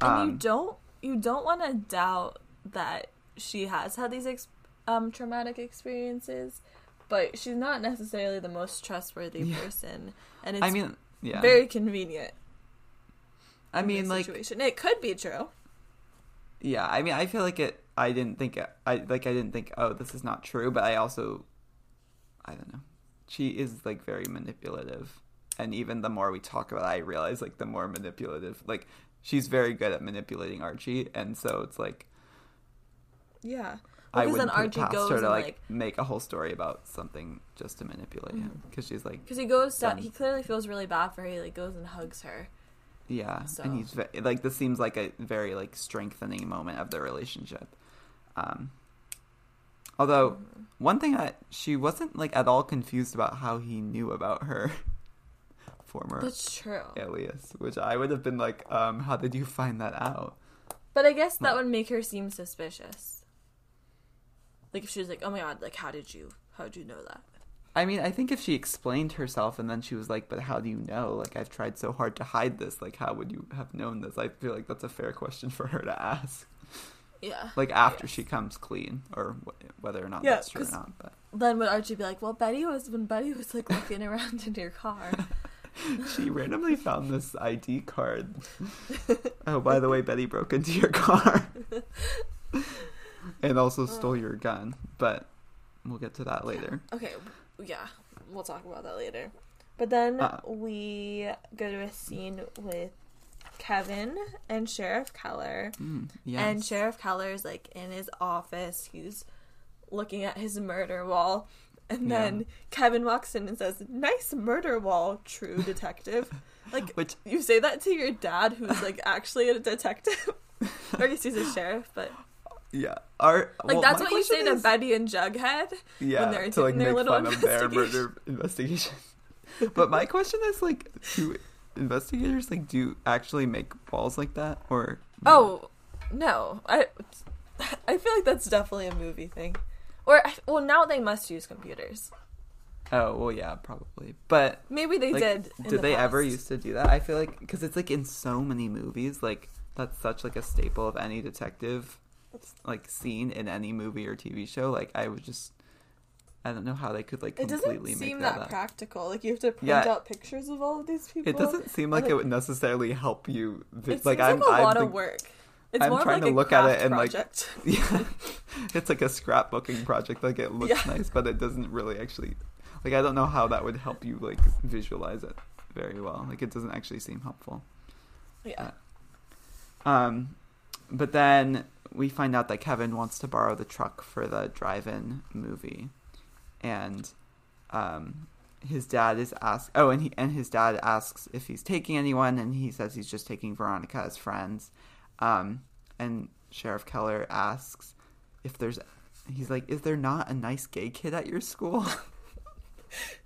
And you Um, don't you don't want to doubt that she has had these ex- um traumatic experiences, but she's not necessarily the most trustworthy Yeah. person, and it's I mean, yeah, very convenient. I mean, like, situation. it could be true. yeah, I mean, I feel like it. I didn't think it, I like. I didn't think, oh, this is not true. But I also, I don't know. She is like very manipulative, and even the more we talk about, it, I realize like the more manipulative. Like she's very good at manipulating Archie, and so it's like Yeah, I wouldn't then put past her to like, like make a whole story about something just to manipulate him because she's like because he goes down, he clearly feels really bad for her. He like goes and hugs her. yeah So- and he's ve- like this seems like a very like strengthening moment of their relationship um although Mm-hmm. one thing that she wasn't like at all confused about how he knew about her former That's true. alias which i would have been like um how did you find that out But I guess that Well- would make her seem suspicious. Like if she was like, "Oh my god, like how did you how did you know that?" I mean, I think if she explained herself and then she was like, "But how do you know? Like, I've tried so hard to hide this. Like, how would you have known this?" I feel like that's a fair question for her to ask. Yeah. Like after she comes clean, or wh- whether or not Yeah, that's true or not. But Then would Archie be like, "Well, Betty was when Betty was like looking around in your car." she randomly found this ID card. oh, by the way, Betty broke into your car and also stole your gun. But we'll get to that later. Okay, yeah, we'll talk about that later. But then Uh. we go to a scene with Kevin and Sheriff Keller. Mm, yes. And Sheriff Keller's like in his office. He's looking at his murder wall. And Yeah. then Kevin walks in and says, Nice murder wall, true detective. like, Which you say that to your dad, who's like actually a detective. or I guess he's a sheriff, but yeah, our like well, that's what you say question to Betty and Jughead. yeah, they're to like their make little fun of their investigation. murder investigation. but my question is like, do investigators like do actually make balls like that, or Oh no, I I feel like that's definitely a movie thing. Or well, now they must use computers. oh well, yeah, probably. But Maybe they like, did. did the they ever used to do that? I feel like because it's like in so many movies, like that's such like a staple of any detective like scene in any movie or TV show. Like I would just. I don't know how they could like It completely doesn't make seem that, that practical. Like you have to print Yeah. out pictures of all of these people. It doesn't seem like like- it would necessarily help you. vi- It like seems I'm, like a I'm lot the- of work. It's I'm trying like to look at it and, like. Yeah, it's like a scrapbooking project. Like it looks Yeah. nice, but it doesn't really actually. Like I don't know how that would help you like visualize it very well. Like it doesn't actually seem helpful. yeah. Um, but then we find out that Kevin wants to borrow the truck for the drive-in movie, and um, his dad is asked. Oh, and he and his dad asks if he's taking anyone, and he says he's just taking Veronica as friends. Um, and Sheriff Keller asks if there's. He's like, "Is there not a nice gay kid at your school?"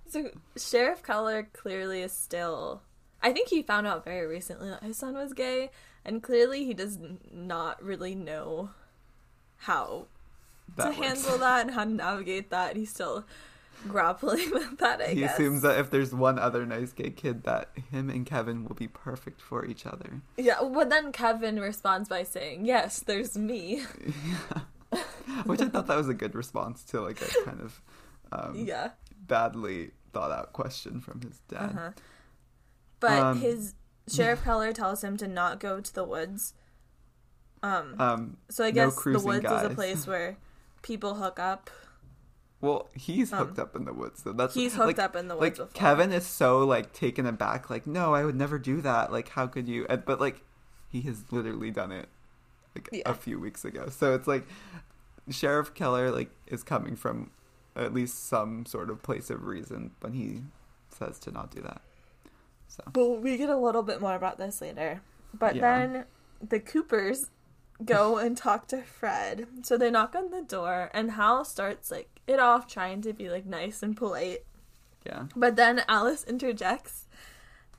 So Sheriff Keller clearly is still. I think he found out very recently that his son was gay, and clearly he does not really know how That to works. handle that and how to navigate that. He's still grappling with that. I he guess. assumes that if there's one other nice gay kid, that him and Kevin will be perfect for each other. Yeah, but then Kevin responds by saying, "Yes, there's me." Yeah. Which I thought that was a good response to like a kind of um, yeah. badly thought out question from his dad. Uh-huh. But Um, his Sheriff Keller tells him to not go to the woods. Um. Um, So I no guess the cruising woods is a place where people hook up. well, he's Um, hooked up in the woods, so that's He's hooked like, up in the Like woods before. Kevin is so like taken aback, like no, I would never do that. Like how could you? And- But like he has literally done it like Yeah. a few weeks ago. So it's like Sheriff Keller like is coming from at least some sort of place of reason when he says to not do that. So But we get a little bit more about this later. But Yeah. then the Coopers go and talk to Fred. So they knock on the door, and Hal starts like it off trying to be like nice and polite. yeah, But then Alice interjects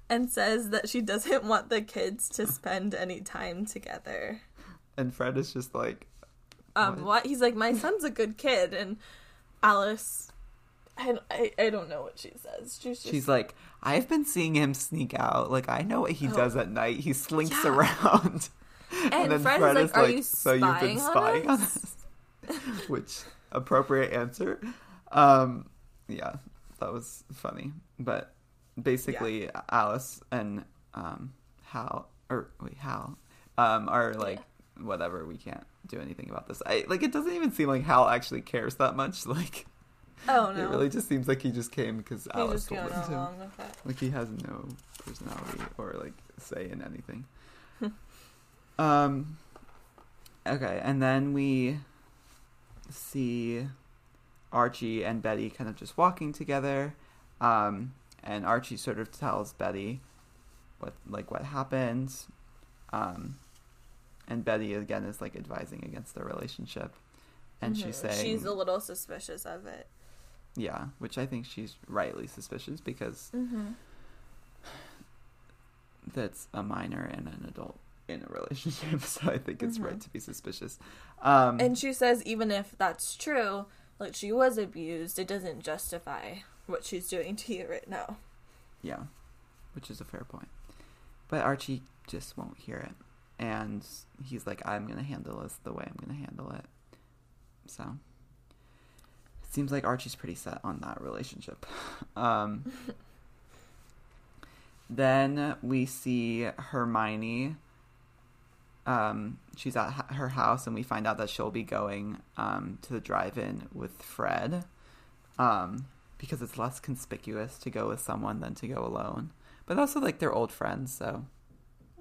and says that she doesn't want the kids to spend any time together. and Fred is just like Um, What? what? He's like, my son's a good kid, and Alice, I, I, I don't know what she says. She's just, She's like, I've been seeing him sneak out. Like, I know what he Oh. does at night. He slinks Yeah. around. and, Fred, is like, are you so you've been spying on spying on us? us? Which, appropriate answer. Um, yeah, that was funny. But basically, Alice and um, Hal, or wait, Hal, um, are like, whatever, we can't do anything about this. I Like, it doesn't even seem like Hal actually cares that much. Like, Oh no, it really just seems like he just came because Alice just told him to. Like he has no personality or like say in anything. um okay, and then we see Archie and Betty kind of just walking together. Um and Archie sort of tells Betty what like what happened. Um and Betty again is like advising against their relationship. And Mhm. she's saying she's a little suspicious of it. Yeah, which I think she's rightly suspicious because Mm-hmm. that's a minor and an adult in a relationship, so I think it's Mhm. right to be suspicious. Um, And she says even if that's true, like she was abused, it doesn't justify what she's doing to you right now. yeah, which is a fair point. But Archie just won't hear it, and he's like, "I'm gonna handle this the way I'm gonna handle it." So it seems like Archie's pretty set on that relationship. Um, then we see Hermione. Um, she's at her house, and we find out that she'll be going um, to the drive-in with Fred, um, because it's less conspicuous to go with someone than to go alone. But also, like they're old friends, so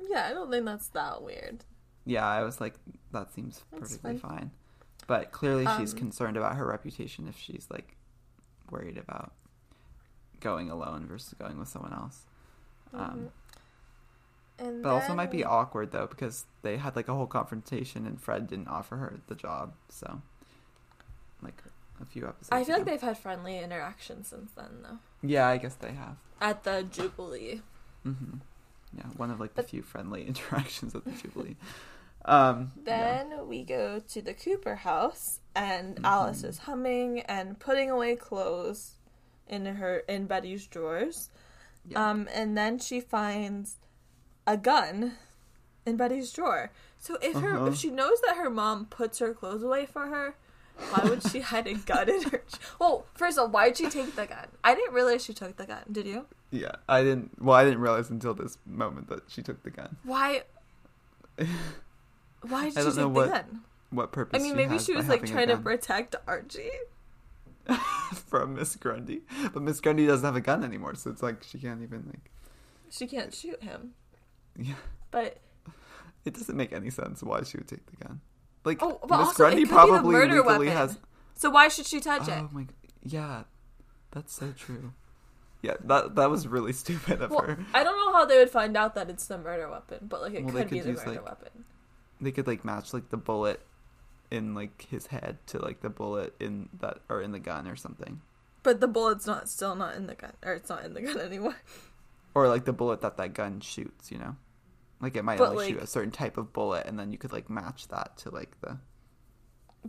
Yeah, I don't think that's that weird. yeah, I was like, that seems That's perfectly fine. But clearly, she's Um, concerned about her reputation if she's like worried about going alone versus going with someone else. Um, Mhm. And But also might be awkward though because they had like a whole confrontation and Fred didn't offer her the job. So, like a few episodes. I feel like they've had friendly interactions since then, though. Yeah, I guess they have. At the Jubilee. hmm Yeah, one of like the But- few friendly interactions at the Jubilee. Um, yeah. Then we go to the Cooper house, and Mhm. Alice is humming and putting away clothes in her in Betty's drawers. Yeah. Um, and then she finds a gun in Betty's drawer. So if her Uh-huh. if she knows that her mom puts her clothes away for her, why would she hide a gun in her? Well, first of all, why'd she take the gun? I didn't realize she took the gun. Did you? Yeah, I didn't. Well, I didn't realize until this moment that she took the gun. Why? Why did I she don't take what gun? What purpose? I mean, maybe she was like trying to protect Archie. from Miss Grundy, but Miss Grundy doesn't have a gun anymore, so it's like she can't even like. She can't shoot him. Yeah, But It doesn't make any sense why she would take the gun. Like Oh, Miss Grundy could probably murder legally weapon. has. So why should she touch it? Oh my, yeah, that's so true. Yeah, that that was really stupid of Well, her. I don't know how they would find out that it's the murder weapon, but like it Well, they could be the murder like- weapon. They could like match like the bullet in like his head to like the bullet in that or in the gun or something, But the bullet's not still not in the gun, or it's not in the gun anymore. or like the bullet that that gun shoots. You know, like it might But, only shoot a certain type of bullet, and then you could like match that to like the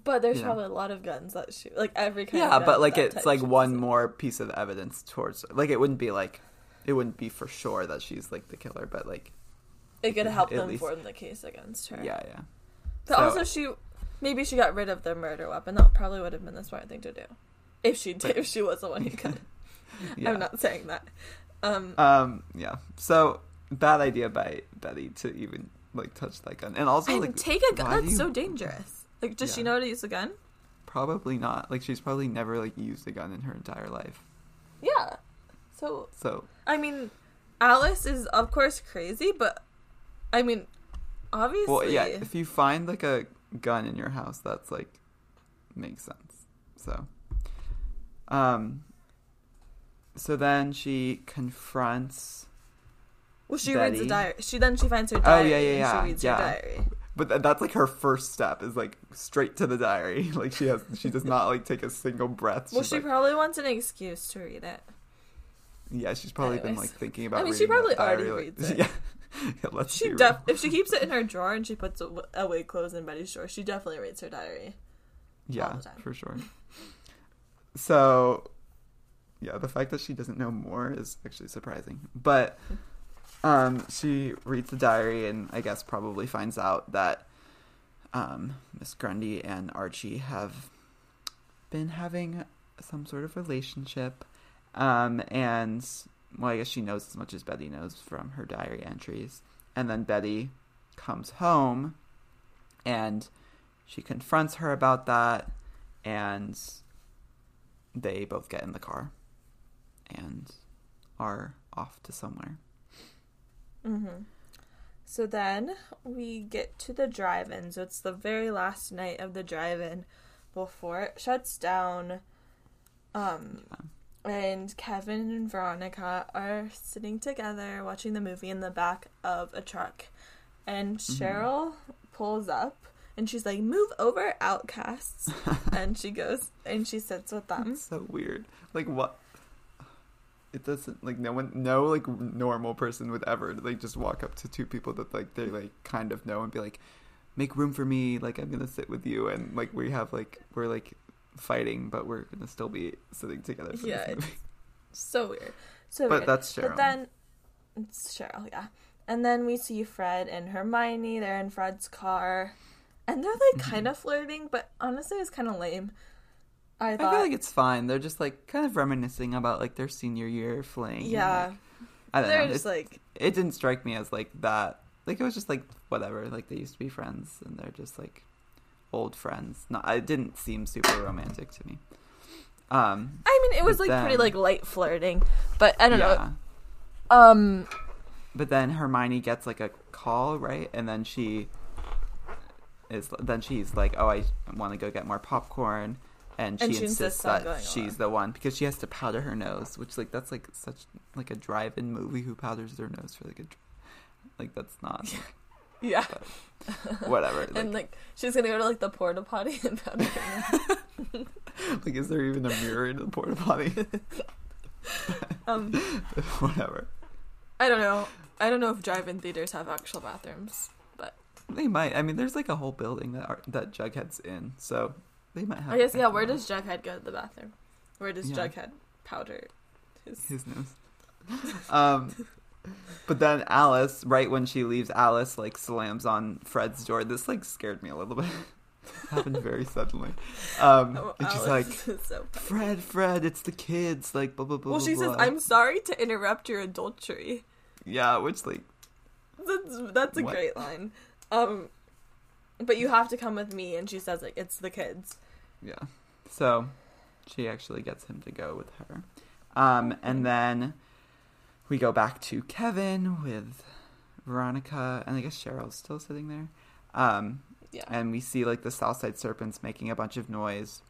But there's probably a lot of guns that shoot, like every kind. yeah, but like it's like one it. more piece of evidence towards like it wouldn't be like it wouldn't be for sure that she's like the killer, but like It could help them least- form the case against her. yeah, yeah. But So- also, she maybe she got rid of the murder weapon. That probably would have been the smart thing to do, if she did, if she was the one who could. yeah. I'm not saying that. Um, Um, yeah. So bad idea by Betty to even like touch that gun, and also and like take a gun. That's you- so dangerous. Like, does she know how to use a gun? Probably not. Like she's probably never like used a gun in her entire life. Yeah. So So I mean, Alice is of course crazy, but I mean, obviously, well, yeah. If you find like a gun in your house, that's like makes sense. So, um, so then she confronts. well, she reads the diary. She then she finds her diary. Oh, yeah, yeah, and yeah, she reads yeah. her diary. But th- that's like her first step is like straight to the diary. Like she has, she does not like take a single breath. Well, she like, probably wants an excuse to read it. Yeah, she's probably been like thinking about. I mean, she probably already diary, reads like- it. Yeah, yeah let's She def- if she keeps it in her drawer and she puts away clothes in Betty's drawer, she definitely reads her diary. Yeah, for sure. So, yeah, the fact that she doesn't know more is actually surprising. But um, she reads the diary and I guess probably finds out that um, Miss Grundy and Archie have been having some sort of relationship. Um, and, well, I guess she knows as much as Betty knows from her diary entries. And then Betty comes home and she confronts her about that and they both get in the car and are off to somewhere. Mm-hmm. So then we get to the drive-in. So it's the very last night of the drive-in before it shuts down. Um, and Kevin and Veronica are sitting together watching the movie in the back of a truck, and Mm-hmm. Cheryl pulls up. And she's like, "Move over, outcasts!" and she goes and she sits with them. It's so weird. Like what? It doesn't like no one, no like normal person would ever like just walk up to two people that like they like kind of know and be like, make room for me. Like I'm gonna sit with you and like we have like we're like fighting, but we're gonna still be sitting together. For Yeah. So weird. So but weird. that's Cheryl. But then it's Cheryl, yeah. And then we see Fred and Hermione. They're in Fred's car, and they're like Mm-hmm. kind of flirting, but honestly, it's kind of lame. I I feel like it's fine. They're just like kind of reminiscing about like their senior year fling. and, yeah, like, I don't they're know. just It's- like it didn't strike me as like that. Like it was just like whatever. Like they used to be friends, and they're just like old friends. No, it didn't seem super romantic to me. Um, I mean, it was like pretty like light flirting, but I don't yeah. know. Um, But then Hermione gets like a call, right? And then she is then she's like, "Oh, I want to go get more popcorn." And she, And she insists, insists that she's the one because she has to powder her nose, which like that's like such like a drive-in movie who powders their nose for like a like that's not like, yeah, whatever. Like, and like she's gonna go to like the porta potty and powder her like is there even a mirror in the porta potty? Um, whatever. I don't know. I don't know if drive-in theaters have actual bathrooms, but They might. I mean, there's like a whole building that are, that Jughead's in, so they might have. I guess yeah. Where does Jughead go to the bathroom? Where does Yeah. Jughead powder his? his nose? um, but then Alice, right when she leaves, Alice like slams on Fred's door. This like scared me a little bit. Happened very suddenly. Um, Oh, and she's Alice like, so "Fred, Fred, it's the kids." Like blah blah blah. Well, blah, she says, blah. "I'm sorry to interrupt your adultery." Yeah, which like That's that's a What? great line. Um, but you have to come with me, and she says like it's the kids. Yeah. So she actually gets him to go with her. Um, and then we go back to Kevin with Veronica and I guess Cheryl's still sitting there. Um, Yeah. and we see like the Southside Serpents making a bunch of noise,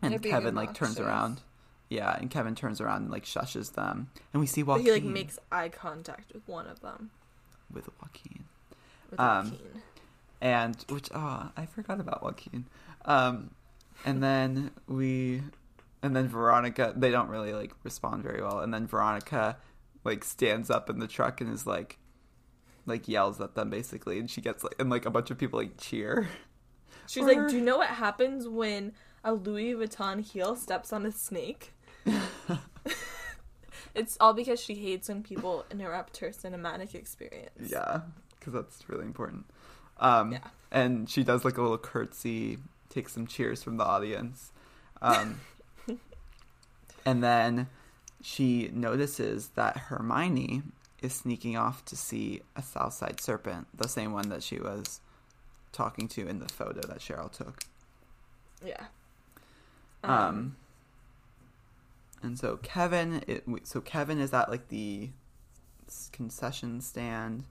and They're Kevin like turns around. Yeah, and Kevin turns around and like shushes them, and we see But Joaquin he like makes eye contact with one of them. with Joaquin, With Um, Joaquin. and which oh I forgot about Joaquin, um, and then we, and then Veronica they don't really like respond very well, and then Veronica like stands up in the truck and is like, like yells at them basically, and she gets like and like a bunch of people like cheer. She's like, "Do you know what happens when a Louis Vuitton heel steps on a snake?" it's all because she hates when people interrupt her cinematic experience. Yeah, because that's really important. Um, Yeah. And she does like a little curtsy, takes some cheers from the audience. Um, and then she notices that Hermione is sneaking off to see a Southside Serpent, the same one that she was talking to in the photo that Cheryl took. Yeah. Um, and so Kevin, it, so Kevin is at like the concession stand,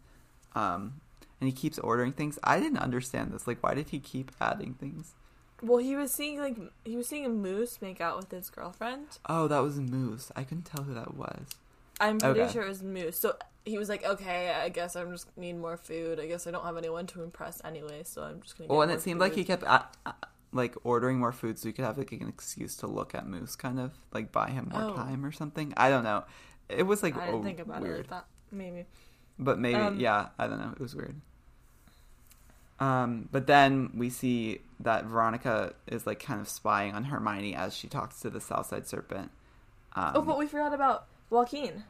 um, and he keeps ordering things. I didn't understand this. Like, why did he keep adding things? Well, he was seeing like he was seeing a moose make out with his girlfriend. Oh, that was Moose. I couldn't tell who that was. I'm pretty Okay. sure it was moose. So he was like, "Okay, I guess I'm just need more food. I guess I don't have anyone to impress anyway, so I'm just gonna." Get Well, and more it seemed like food." he kept uh, uh, like ordering more food so he could have like an excuse to look at Moose, kind of like buy him more Oh. time or something. I don't know. It was like I didn't oh, think about weird. it like that. Maybe. But maybe, Um, yeah, I don't know. It was weird. Um, but then we see that Veronica is like kind of spying on Hermione as she talks to the Southside Serpent. Um, oh, but we forgot about Joaquin.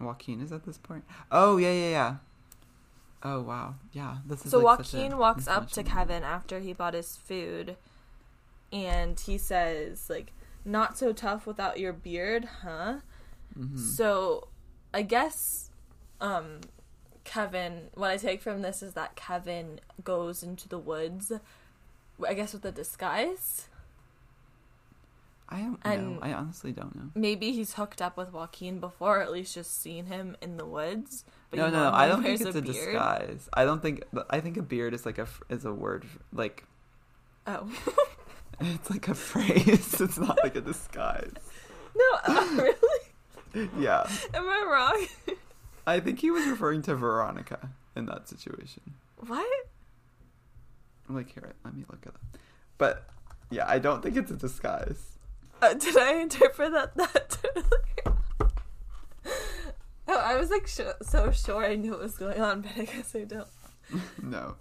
Joaquin is at this point. Oh yeah, yeah, yeah. Oh wow, yeah. This is So like, such a Joaquin walks up to Kevin after he bought his food, and he says like, "Not so tough without your beard, huh?" Mhm. So, I guess, um, Kevin. What I take from this is that Kevin goes into the woods. I guess with a disguise. I don't and- know. I honestly don't know. Maybe he's hooked up with Joaquin before, or at least just seen him in the woods. But no, no. I don't think it's a, beard. disguise. I don't think. I think a beard is like a is a word like Oh it's like a phrase. it's not like a disguise. no, uh, really? Yeah. Am I wrong? I think he was referring to Veronica in that situation. what? I'm like, here, let me look it up. But yeah, I don't think it's a disguise. Uh, did I interpret that that totally? oh, I was like sh- so sure I knew what was going on, but I guess I don't. no.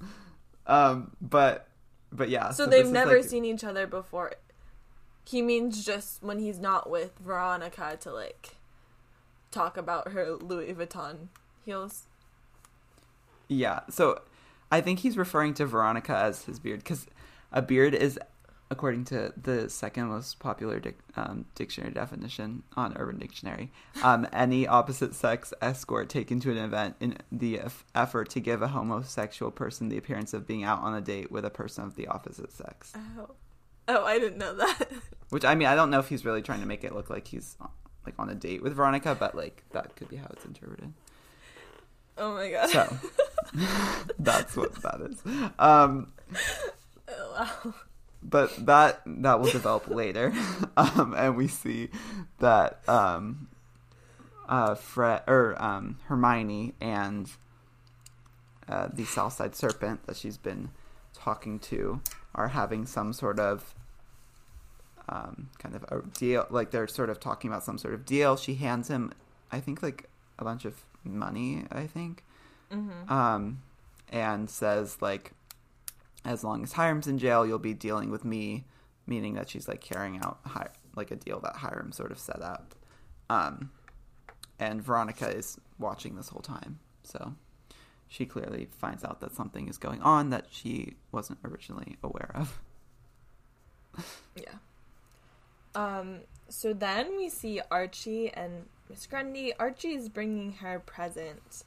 Um, but but yeah. So, this they've never like- seen each other before. He means just when he's not with Veronica to like talk about her Louis Vuitton heels. Yeah. So I think he's referring to Veronica as his beard because a beard is, according to the second most popular dic- um, dictionary definition on Urban Dictionary, um, any opposite sex escort taken to an event in the eff- effort to give a homosexual person the appearance of being out on a date with a person of the opposite sex. Oh, oh, I didn't know that. Which I mean, I don't know if he's really trying to make it look like he's like on a date with Veronica, but like that could be how it's interpreted. oh my god. So that's what that is. Um, Oh, wow. but that that will develop later, um, and we see that um, uh, Fred or um, Hermione and uh, the Southside Serpent that she's been talking to are having some sort of um, kind of a deal. Like they're sort of talking about some sort of deal. She hands him, I think, like a bunch of money. I think Mm-hmm. um, and says like, as long as Hiram's in jail, you'll be dealing with me, meaning that she's like carrying out Hi- like a deal that Hiram sort of set up. Um, and Veronica is watching this whole time, so she clearly finds out that something is going on that she wasn't originally aware of. Yeah. Um. So then we see Archie and Miss Grundy. Archie is bringing her a present.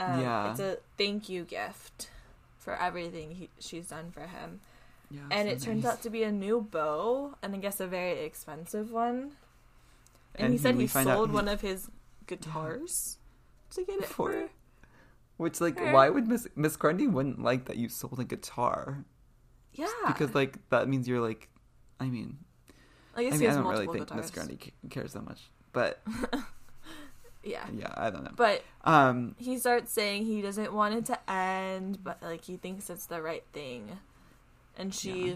Um, Yeah. It's a thank you gift for everything he, she's done for him, Yeah, and so it turns out to be a new bow, and I guess a very expensive one. And, And he said he sold he- one of his guitars to get it For- for. Which like, Sure. why would Miss Miss Grundy wouldn't like that you sold a guitar? Yeah, Because like that means you're like, I mean, I guess I he mean, I don't really think Miss guitars. Grundy cares that much, but Yeah, yeah, I don't know. but Um, he starts saying he doesn't want it to end, but like he thinks it's the right thing, and she Yeah.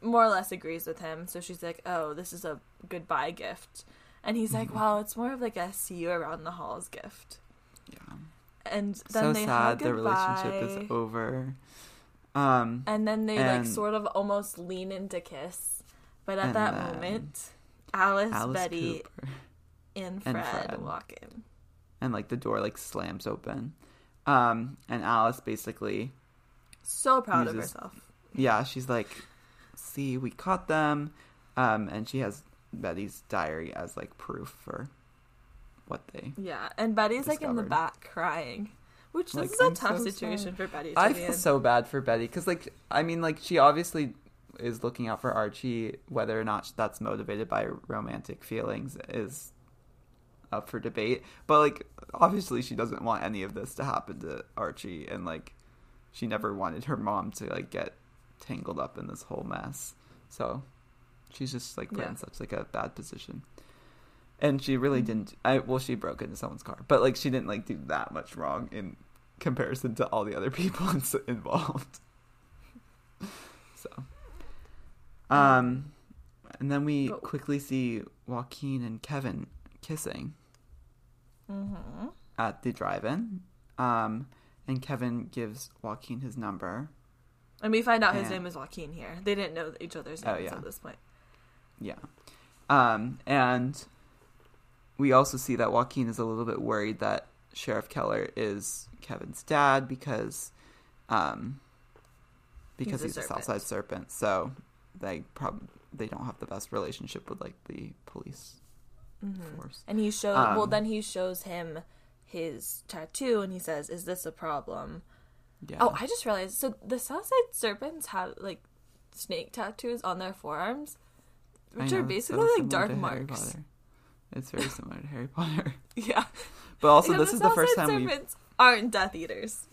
more or less agrees with him. So she's like, "Oh, this is a goodbye gift," and he's like. "Well, it's more of like a see you around the halls gift." yeah, And then so they sad the relationship is over. Um, And then they like sort of almost lean into kiss, but at And that then moment, Alice, Alice Betty, Cooper and and Fred, Fred. walk in. and like the door like slams open, um, and Alice basically So proud of herself. yeah, she's like, "See, we caught them," um, and she has Betty's diary as like proof for what they. Yeah, and Betty's like in the back crying, which Like, this is a I'm tough so situation for Betty. To I feel in. so bad for Betty because, like, I mean, like, she obviously is looking out for Archie. Whether or not that's motivated by romantic feelings is up for debate. But like, obviously, she doesn't want any of this to happen to Archie, and like, she never wanted her mom to like get tangled up in this whole mess. So she's just like put Yeah. in such like a bad position. And she really Mhm. didn't. I well, she broke into someone's car, but like she didn't like do that much wrong in comparison to all the other people involved. so, um, and then we Go. quickly see Joaquin and Kevin kissing Mm-hmm. at the drive-in. Um, and Kevin gives Joaquin his number. And we find out his name is Joaquin here. They didn't know each other's Oh, names yeah. at this point. Yeah. Um, and we also see that Joaquin is a little bit worried that Sheriff Keller is Kevin's dad because um, because He's he's, a a Southside serpent. So they probably they don't have the best relationship with like the police Mm-hmm. force. And he shows. well, Um, then he shows him his tattoo, and he says, "Is this a problem?" Yeah. Oh, I just realized. So the Southside Serpents have like snake tattoos on their forearms, which know, are basically so like dark marks. It's very similar to Harry Potter. Yeah. But also, Because this is the first time we Serpents aren't Death Eaters.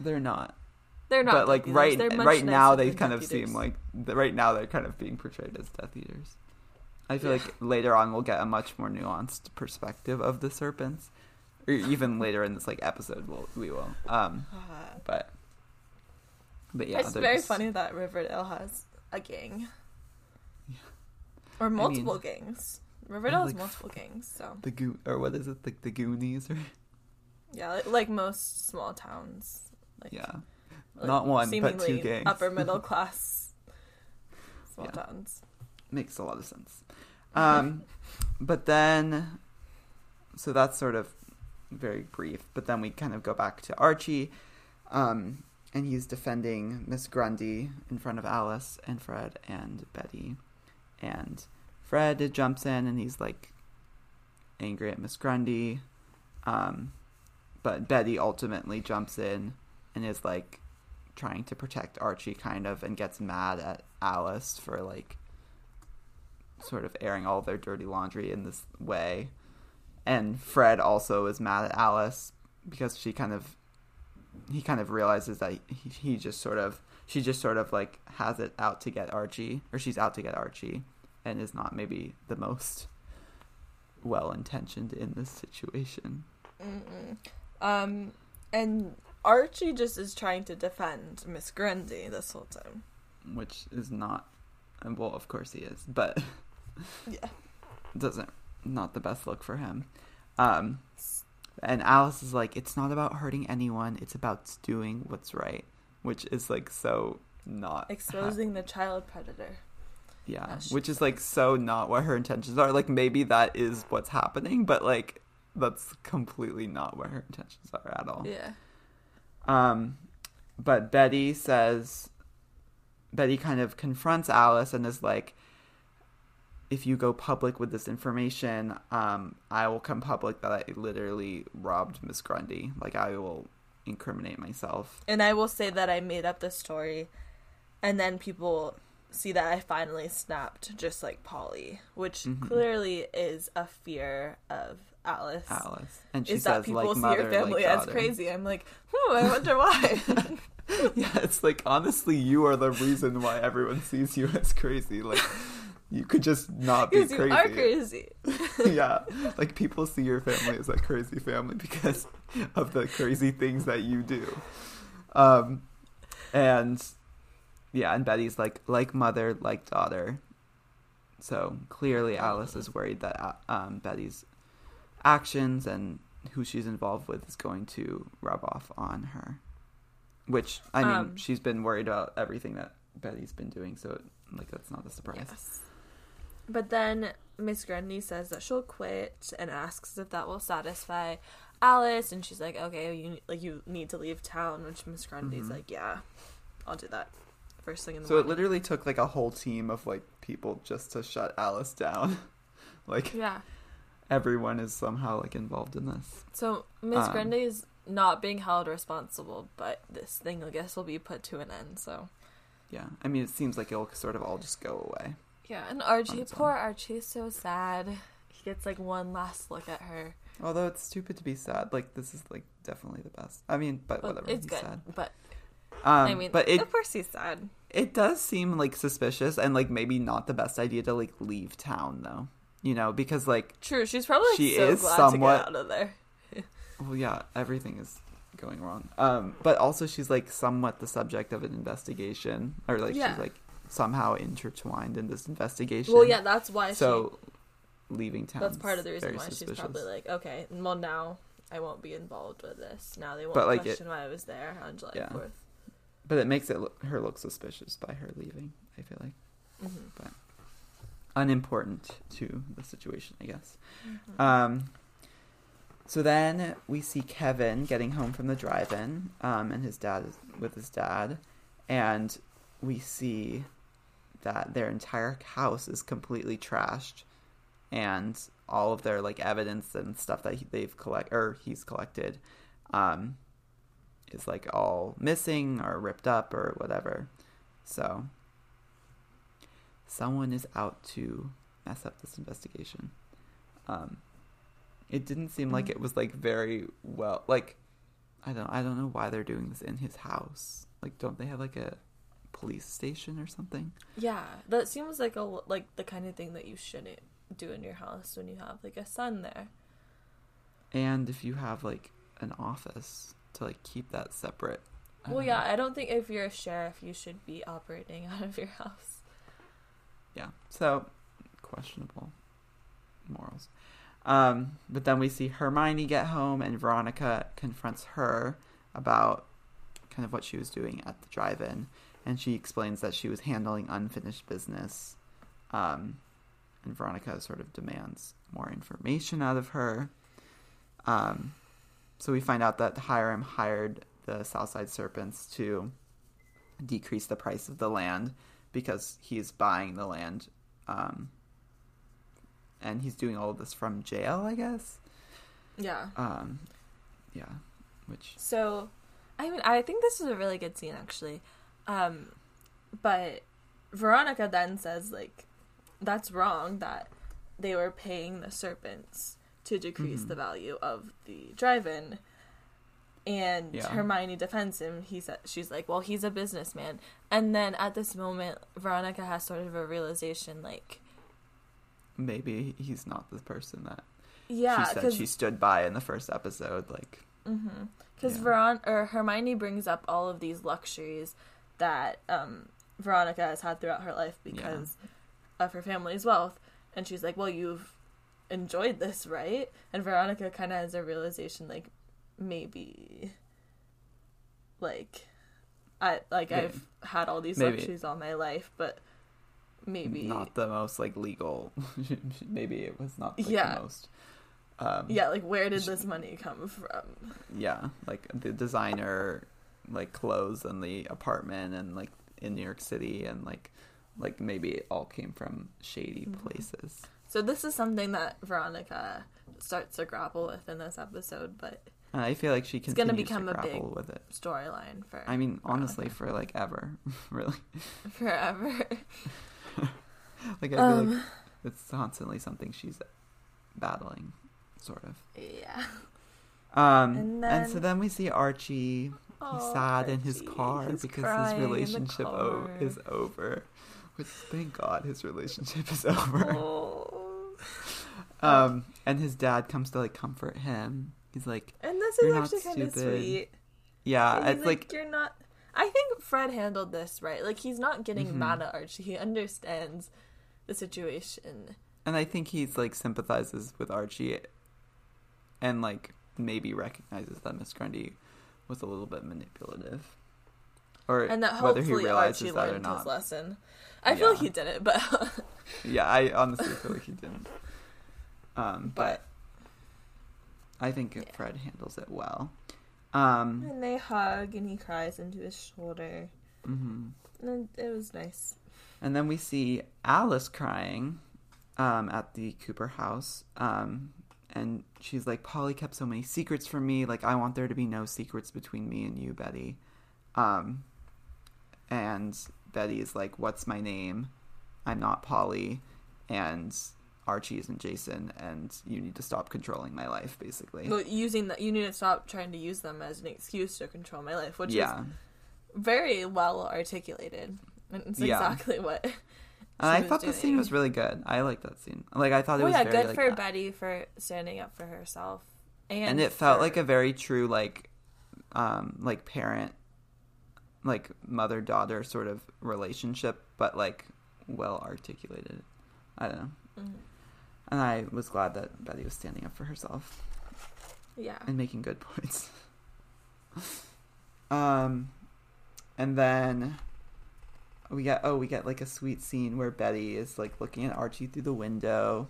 they're not. They're not. but like right right now they kind of seem like right now they're kind of being portrayed as Death Eaters. I feel Yeah. like later on we'll get a much more nuanced perspective of the serpents, or even later in this like episode we'll, we will. Um, Uh, but but yeah, it's very just- funny that Riverdale has a gang. Yeah. Or mean, multiple gangs. Riverdale has like, multiple gangs, so The goo or what is it? Like the Goonies or yeah, like, like most small towns. Like, yeah, like, Not one, but two seemingly gangs. Upper middle class small Yeah. towns. makes a lot of sense. Um, but then, so that's sort of very brief. But then we kind of go back to Archie, um, and he's defending Miss Grundy in front of Alice and Fred and Betty, and Fred jumps in and he's like angry at Miss Grundy, um, but Betty ultimately jumps in and is like trying to protect Archie kind of and gets mad at Alice for like sort of airing all their dirty laundry in this way. And Fred also is mad at Alice because she kind of he kind of realizes that he, he just sort of she just sort of like has it out to get Archie or she's out to get Archie and is not maybe the most well intentioned in this situation. Mm-mm. Um, and Archie just is trying to defend Miss Grundy this whole time. Which is not well of course he is, but Yeah. doesn't not the best look for him. Um, and Alice is like, it's not about hurting anyone; it's about doing what's right, which is like so not Exposing the child predator. yeah, which is like so not what her intentions are. Like maybe that is what's happening, but like that's completely not what her intentions are at all. Yeah. Um, but Betty says, Betty kind of confronts Alice and is like, if you go public with this information, um, I will come public that I literally robbed Miss Grundy. Like, I will incriminate myself. And I will say that I made up the story, and then people see that I finally snapped, just like Polly, which Mhm. clearly is a fear of Alice. Alice, and she is that people like see mother, your family like as crazy? I'm like, hmm, I wonder why. yeah, it's like honestly, you are the reason why everyone sees you as crazy. Like you could just not be Because you crazy. are crazy. yeah, like people see your family as a crazy family because of the crazy things that you do. Um, and yeah, and Betty's like like mother, like daughter. So clearly, Alice is worried that uh, um, Betty's actions and who she's involved with is going to rub off on her. Which I mean, Um, she's been worried about everything that Betty's been doing, so like that's not a surprise. Yes. But then Miss Grundy says that she'll quit and asks if that will satisfy Alice, and she's like, "Okay, you like you need to leave town." Which Miss Grundy's Mhm. like, "Yeah, I'll do that first thing in the morning. So it literally took like a whole team of like people just to shut Alice down. like yeah. Everyone is somehow like involved in this. So Miss Um, Grundy is not being held responsible, but this thing, I guess, will be put to an end. So Yeah. I mean it seems like it'll sort of all just go away. yeah, and Archie, poor Archie, is so sad. He gets like one last look at her. Although it's stupid to be sad. Like this is like definitely the best. I mean, but whatever. it's he's good, sad. but Um, I mean, but it of course he's sad. it does seem like suspicious and like maybe not the best idea to like leave town though. You know, because like True, she's probably like, She so is glad somewhat- to get out of there. well yeah, everything is going wrong. Um, but also she's like somewhat the subject of an investigation, or like Yeah. she's like somehow intertwined in this investigation. Well, yeah, that's why So leaving town. That's part of the reason why she's probably like, okay, well now I won't be involved with this. Now they won't But, like, it- question why I was there on July Yeah. 4th. But it makes it look, her look suspicious by her leaving. I feel like Mm-hmm. Unimportant to the situation, I guess. Mm-hmm. Um, so then we see Kevin getting home from the drive-in, um, and his dad is with his dad, and we see that their entire house is completely trashed, and all of their like evidence and stuff that he, they've collect or he's collected, um, is like all missing or ripped up or whatever. So someone is out to mess up this investigation. Um, it didn't seem like it was like very well. Like I don't I don't know why they're doing this in his house. Like don't they have like a police station or something? Yeah, that seems like a like the kind of thing that you shouldn't do in your house when you have like a son there. And if you have like an office to like keep that separate. I Well, yeah, know. I don't think if you're a sheriff, you should be operating out of your house. Yeah. So questionable morals. Um, but then we see Hermione get home and Veronica confronts her about kind of what she was doing at the drive-in and she explains that she was handling unfinished business. Um, and Veronica sort of demands more information out of her. Um, so we find out that Hiram hired the Southside Serpents to decrease the price of the land because he's buying the land. Um, and he's doing all of this from jail, I guess. Yeah. Um, yeah, which So, I mean, I think this is a really good scene actually. Um, but Veronica then says like, that's wrong that they were paying the serpents to decrease Mhm. the value of the drive-in. And Yeah. Hermione defends him. He said she's like, "Well, he's a businessman." And then at this moment, Veronica has sort of a realization, like, maybe he's not the person that yeah, she said she stood by in the first episode. Like, Because Yeah. Veron or Hermione brings up all of these luxuries that um, Veronica has had throughout her life because of her family's wealth, and she's like, "Well, you've enjoyed this, right?" And Veronica kind of has a realization, like maybe, like, I like May- I've had all these maybe. luxuries all my life, but maybe not the most like legal. maybe it was not like, Yeah. the most. Um, yeah, like where did this money come from? yeah, like the designer, like clothes and the apartment and like in New York City and like like maybe it all came from shady Mm-hmm. places. So this is something that Veronica starts to grapple with in this episode, but And I feel like she can. It's gonna become to a big- with it. storyline for I mean, honestly, for like ever, really. forever. Like I feel Um, like it's constantly something she's battling, sort of. yeah. Um, And and, so then- then we see Archie. He's Oh, sad in his car He's because his relationship o- is over. Which, thank God, his relationship is over. Oh. Um, and his dad comes to like comfort him. He's like, And this is actually kind of sweet. yeah, And it's like, you're not. I think Fred handled this right. Like he's not getting Mhm. mad at Archie. He understands the situation. and I think he's like sympathizes with Archie, and like maybe recognizes that Miss Grundy was a little bit manipulative, or And that whether he realizes Archie that or not. his lesson. I feel like he didn't, but Yeah, I honestly feel like he didn't. Um, but, but I think yeah. Fred handles it well. Um, and they hug and he cries into his shoulder. Mm-hmm. And it was nice. And then we see Alice crying um, at the Cooper house. Um, and she's like, Polly kept so many secrets from me. Like, I want there to be no secrets between me and you, Betty. Um, and Betty is like, What's my name? I'm not Polly. And Archie isn't Jason. And you need to stop controlling my life, basically. Well, using that, you need to stop trying to use them as an excuse to control my life, which yeah. is very well articulated. And it's Yeah. exactly what. And I thought the scene was really good. I liked that scene. Like, I thought it Well, was yeah, very, good like, for uh, Betty for standing up for herself, and, and it felt for- like a very true like um like parent like mother daughter sort of relationship but like well articulated i don't know Mhm. And i was glad that betty was standing up for herself. Yeah. and making good points. Um and then we get oh we get like a sweet scene where betty is like looking at archie through the window.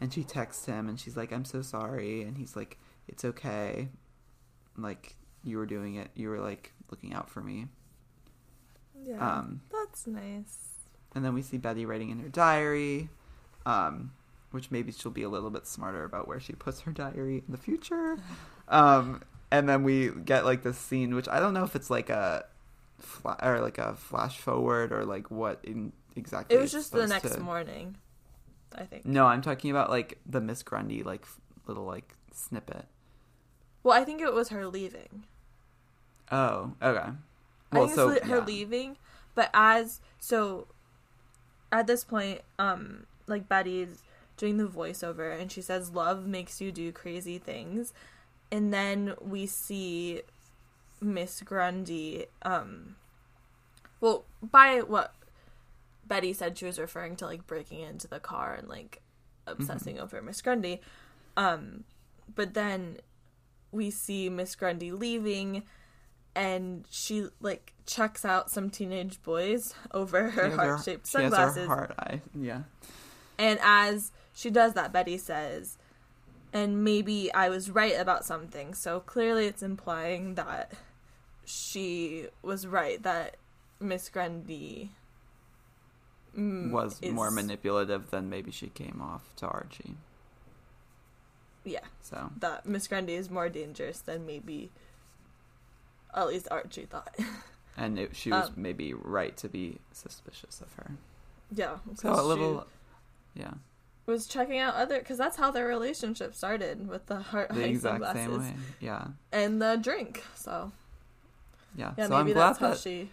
And she texts him and she's like i'm so sorry. And he's like it's okay. Like you were doing it. You were like looking out for me. Yeah, um that's nice. and then we see betty writing in her diary. Um which maybe she'll be a little bit smarter about where she puts her diary in the future um and then we get like this scene which i don't know if it's like a fla- or like a flash forward or like what in exactly It was just the next to- morning, I think. no i'm talking about like the miss grundy like little like snippet Well, I think it was her leaving. oh okay I think it's her yeah. leaving, but as so, at this point, um, like Betty's doing the voiceover, and she says, "Love makes you do crazy things," and then we see Miss Grundy. Um, well, by what Betty said, she was referring to like breaking into the car and like obsessing over Miss Grundy. Um, but then we see Miss Grundy leaving and she like checks out some teenage boys over her She has her- heart shaped she has her sunglasses. heart eye yeah And as she does that, Betty says, and maybe I was right about something. So clearly it's implying that she was right, that Miss Grundy mm, was is- more manipulative than maybe she came off to archie Yeah, so that Miss Grundy is more dangerous than maybe at least Archie thought. and it, she was Um, maybe right to be suspicious of her yeah. So a little yeah she was checking out other because that's how their relationship started with the heart the exact sunglasses same way yeah and the drink. So yeah, yeah, so i'm maybe glad that's how that she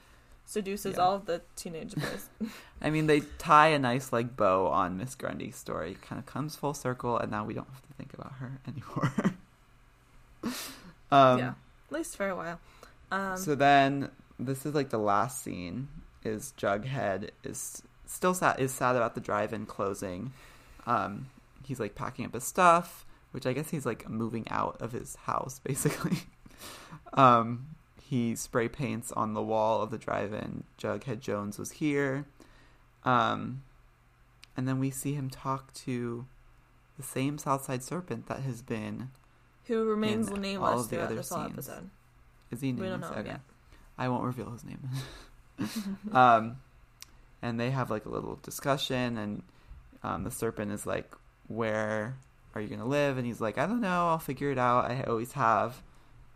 seduces Yeah. all of the teenage boys. i mean they tie a nice like bow on miss grundy's story It kind of comes full circle and now we don't have to think about her anymore um yeah, at least for a while. Um, so then this is like the last scene is Jughead is still sad is sad about the drive-in closing. Um, he's like packing up his stuff, which I guess he's like moving out of his house basically. um, he spray paints on the wall of the drive-in. Jughead Jones was here. Um, and then we see him talk to the same Southside Serpent that has been. who remains in all nameless of the other this scenes. episode? Is he nameless? We don't know him Okay. yet. I won't reveal his name. um, and they have like a little discussion, and um, the serpent is like, "Where are you gonna live?" And he's like, "I don't know. I'll figure it out. I always have."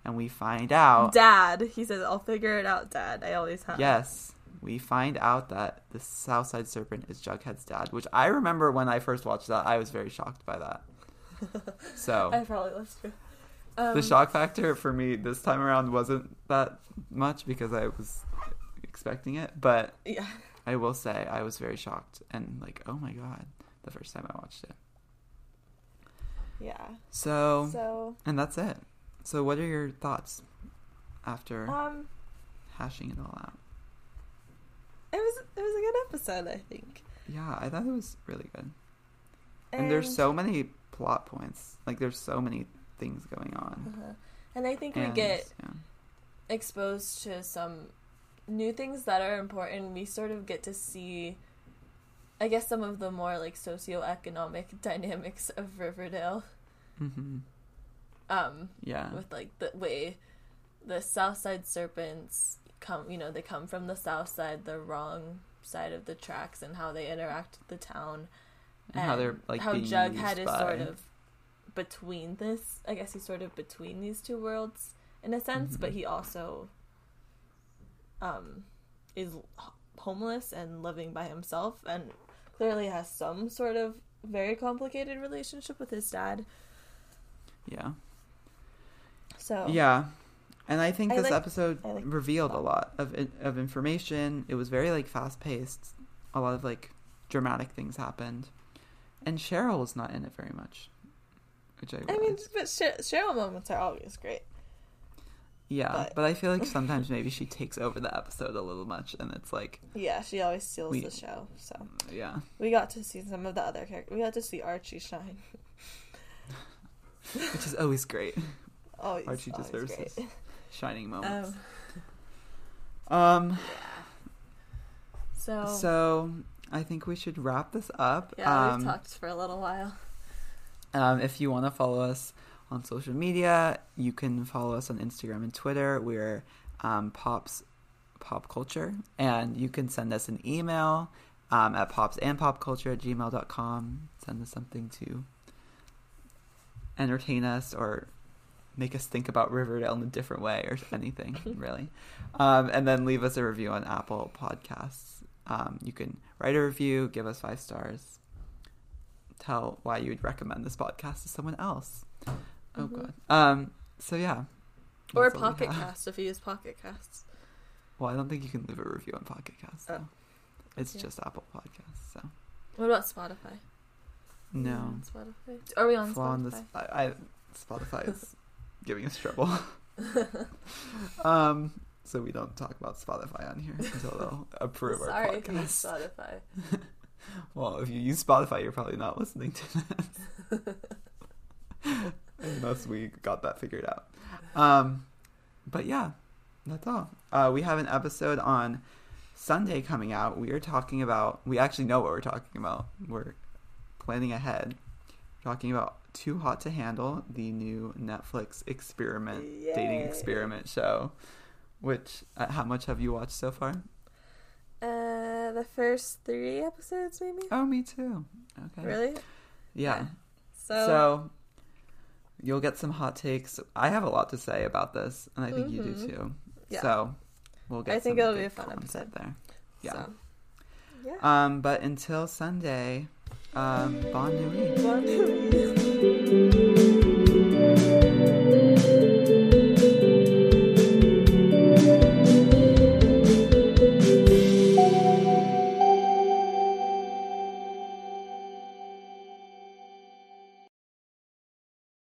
and we find out Dad. He says, "I'll figure it out, Dad." I always have. Yes, we find out that the Southside Serpent is Jughead's dad, which I remember when I first watched that, I was very shocked by that. So I probably was too. Um, the shock factor for me this time around wasn't that much because I was expecting it, but Yeah. I will say I was very shocked and like, oh my god, the first time I watched it. Yeah. So, So, and that's it. So, what are your thoughts after um, hashing it all out? it was it was a good episode, I think. Yeah, I thought it was really good. And, there's so many plot points. Like there's so many things going on. uh and I think we get yeah. exposed to some new things that are important. We sort of get to see, I guess, some of the more like socioeconomic dynamics of Riverdale. hmm Um, Yeah. with like the way the South Side Serpents come, you know, they come from the South Side, the wrong side of the tracks, and how they interact with the town. And how they're like how Jughead is by- sort of between this. I guess he's sort of between these two worlds in a sense, but Mhm. he also um is homeless and living by himself, and clearly has some sort of very complicated relationship with his dad. Yeah. So Yeah. And I think I this like- episode like revealed a lot of of information. It was very like fast paced. A lot of like dramatic things happened. And Cheryl was not in it very much. Which I, I mean, but Cheryl moments are always great. Yeah, but- but I feel like sometimes maybe she takes over the episode a little much and it's like Yeah, she always steals We- the show. So yeah. we got to see some of the other characters. We got to see Archie shine. Which is always great. Always, Archie always deserves great. this. Shining moments. Um, Um yeah. So, So I think we should wrap this up. yeah, um, we've talked for a little while. um, if you want to follow us on social media, you can follow us on Instagram and Twitter. We're um, Pops Pop Culture, and you can send us an email um, at pops and popculture at gmail.com. Send us something to entertain us or make us think about Riverdale in a different way or anything, really. Um, and then leave us a review on Apple Podcasts. Um, you can write a review, give us five stars, tell why you would recommend this podcast to someone else. Oh, Mhm. God. Um, so, yeah. Or all Pocket. Cast if you use Pocket Casts. Well, I don't think you can leave a review on Pocket Cast. Oh. It's Yeah. just Apple Podcasts, so. What about Spotify? No. Spotify? Are we on Flaw on Spotify? this, I, I, Spotify is giving us trouble. um, so we don't talk about Spotify on here until they'll approve Sorry our you use. Spotify. Well, if you use Spotify, you're probably not listening to this. Unless we got that figured out. Um, but yeah, that's all. Uh, we have an episode on Sunday coming out. We are talking about, we actually know what we're talking about. We're planning ahead. talking about Too Hot to Handle, the new Netflix experiment, dating experiment show. Which, uh, how much have you watched so far? Uh, the first three episodes, maybe. Oh, me too. Okay. Really? Yeah. So, So, you'll get some hot takes. I have a lot to say about this, and I think you do Mhm. too. Yeah. So we'll get. I think some it'll be a fun episode. there. Yeah. so, yeah. Um, but until Sunday, um, bon nuit. Bon nuit.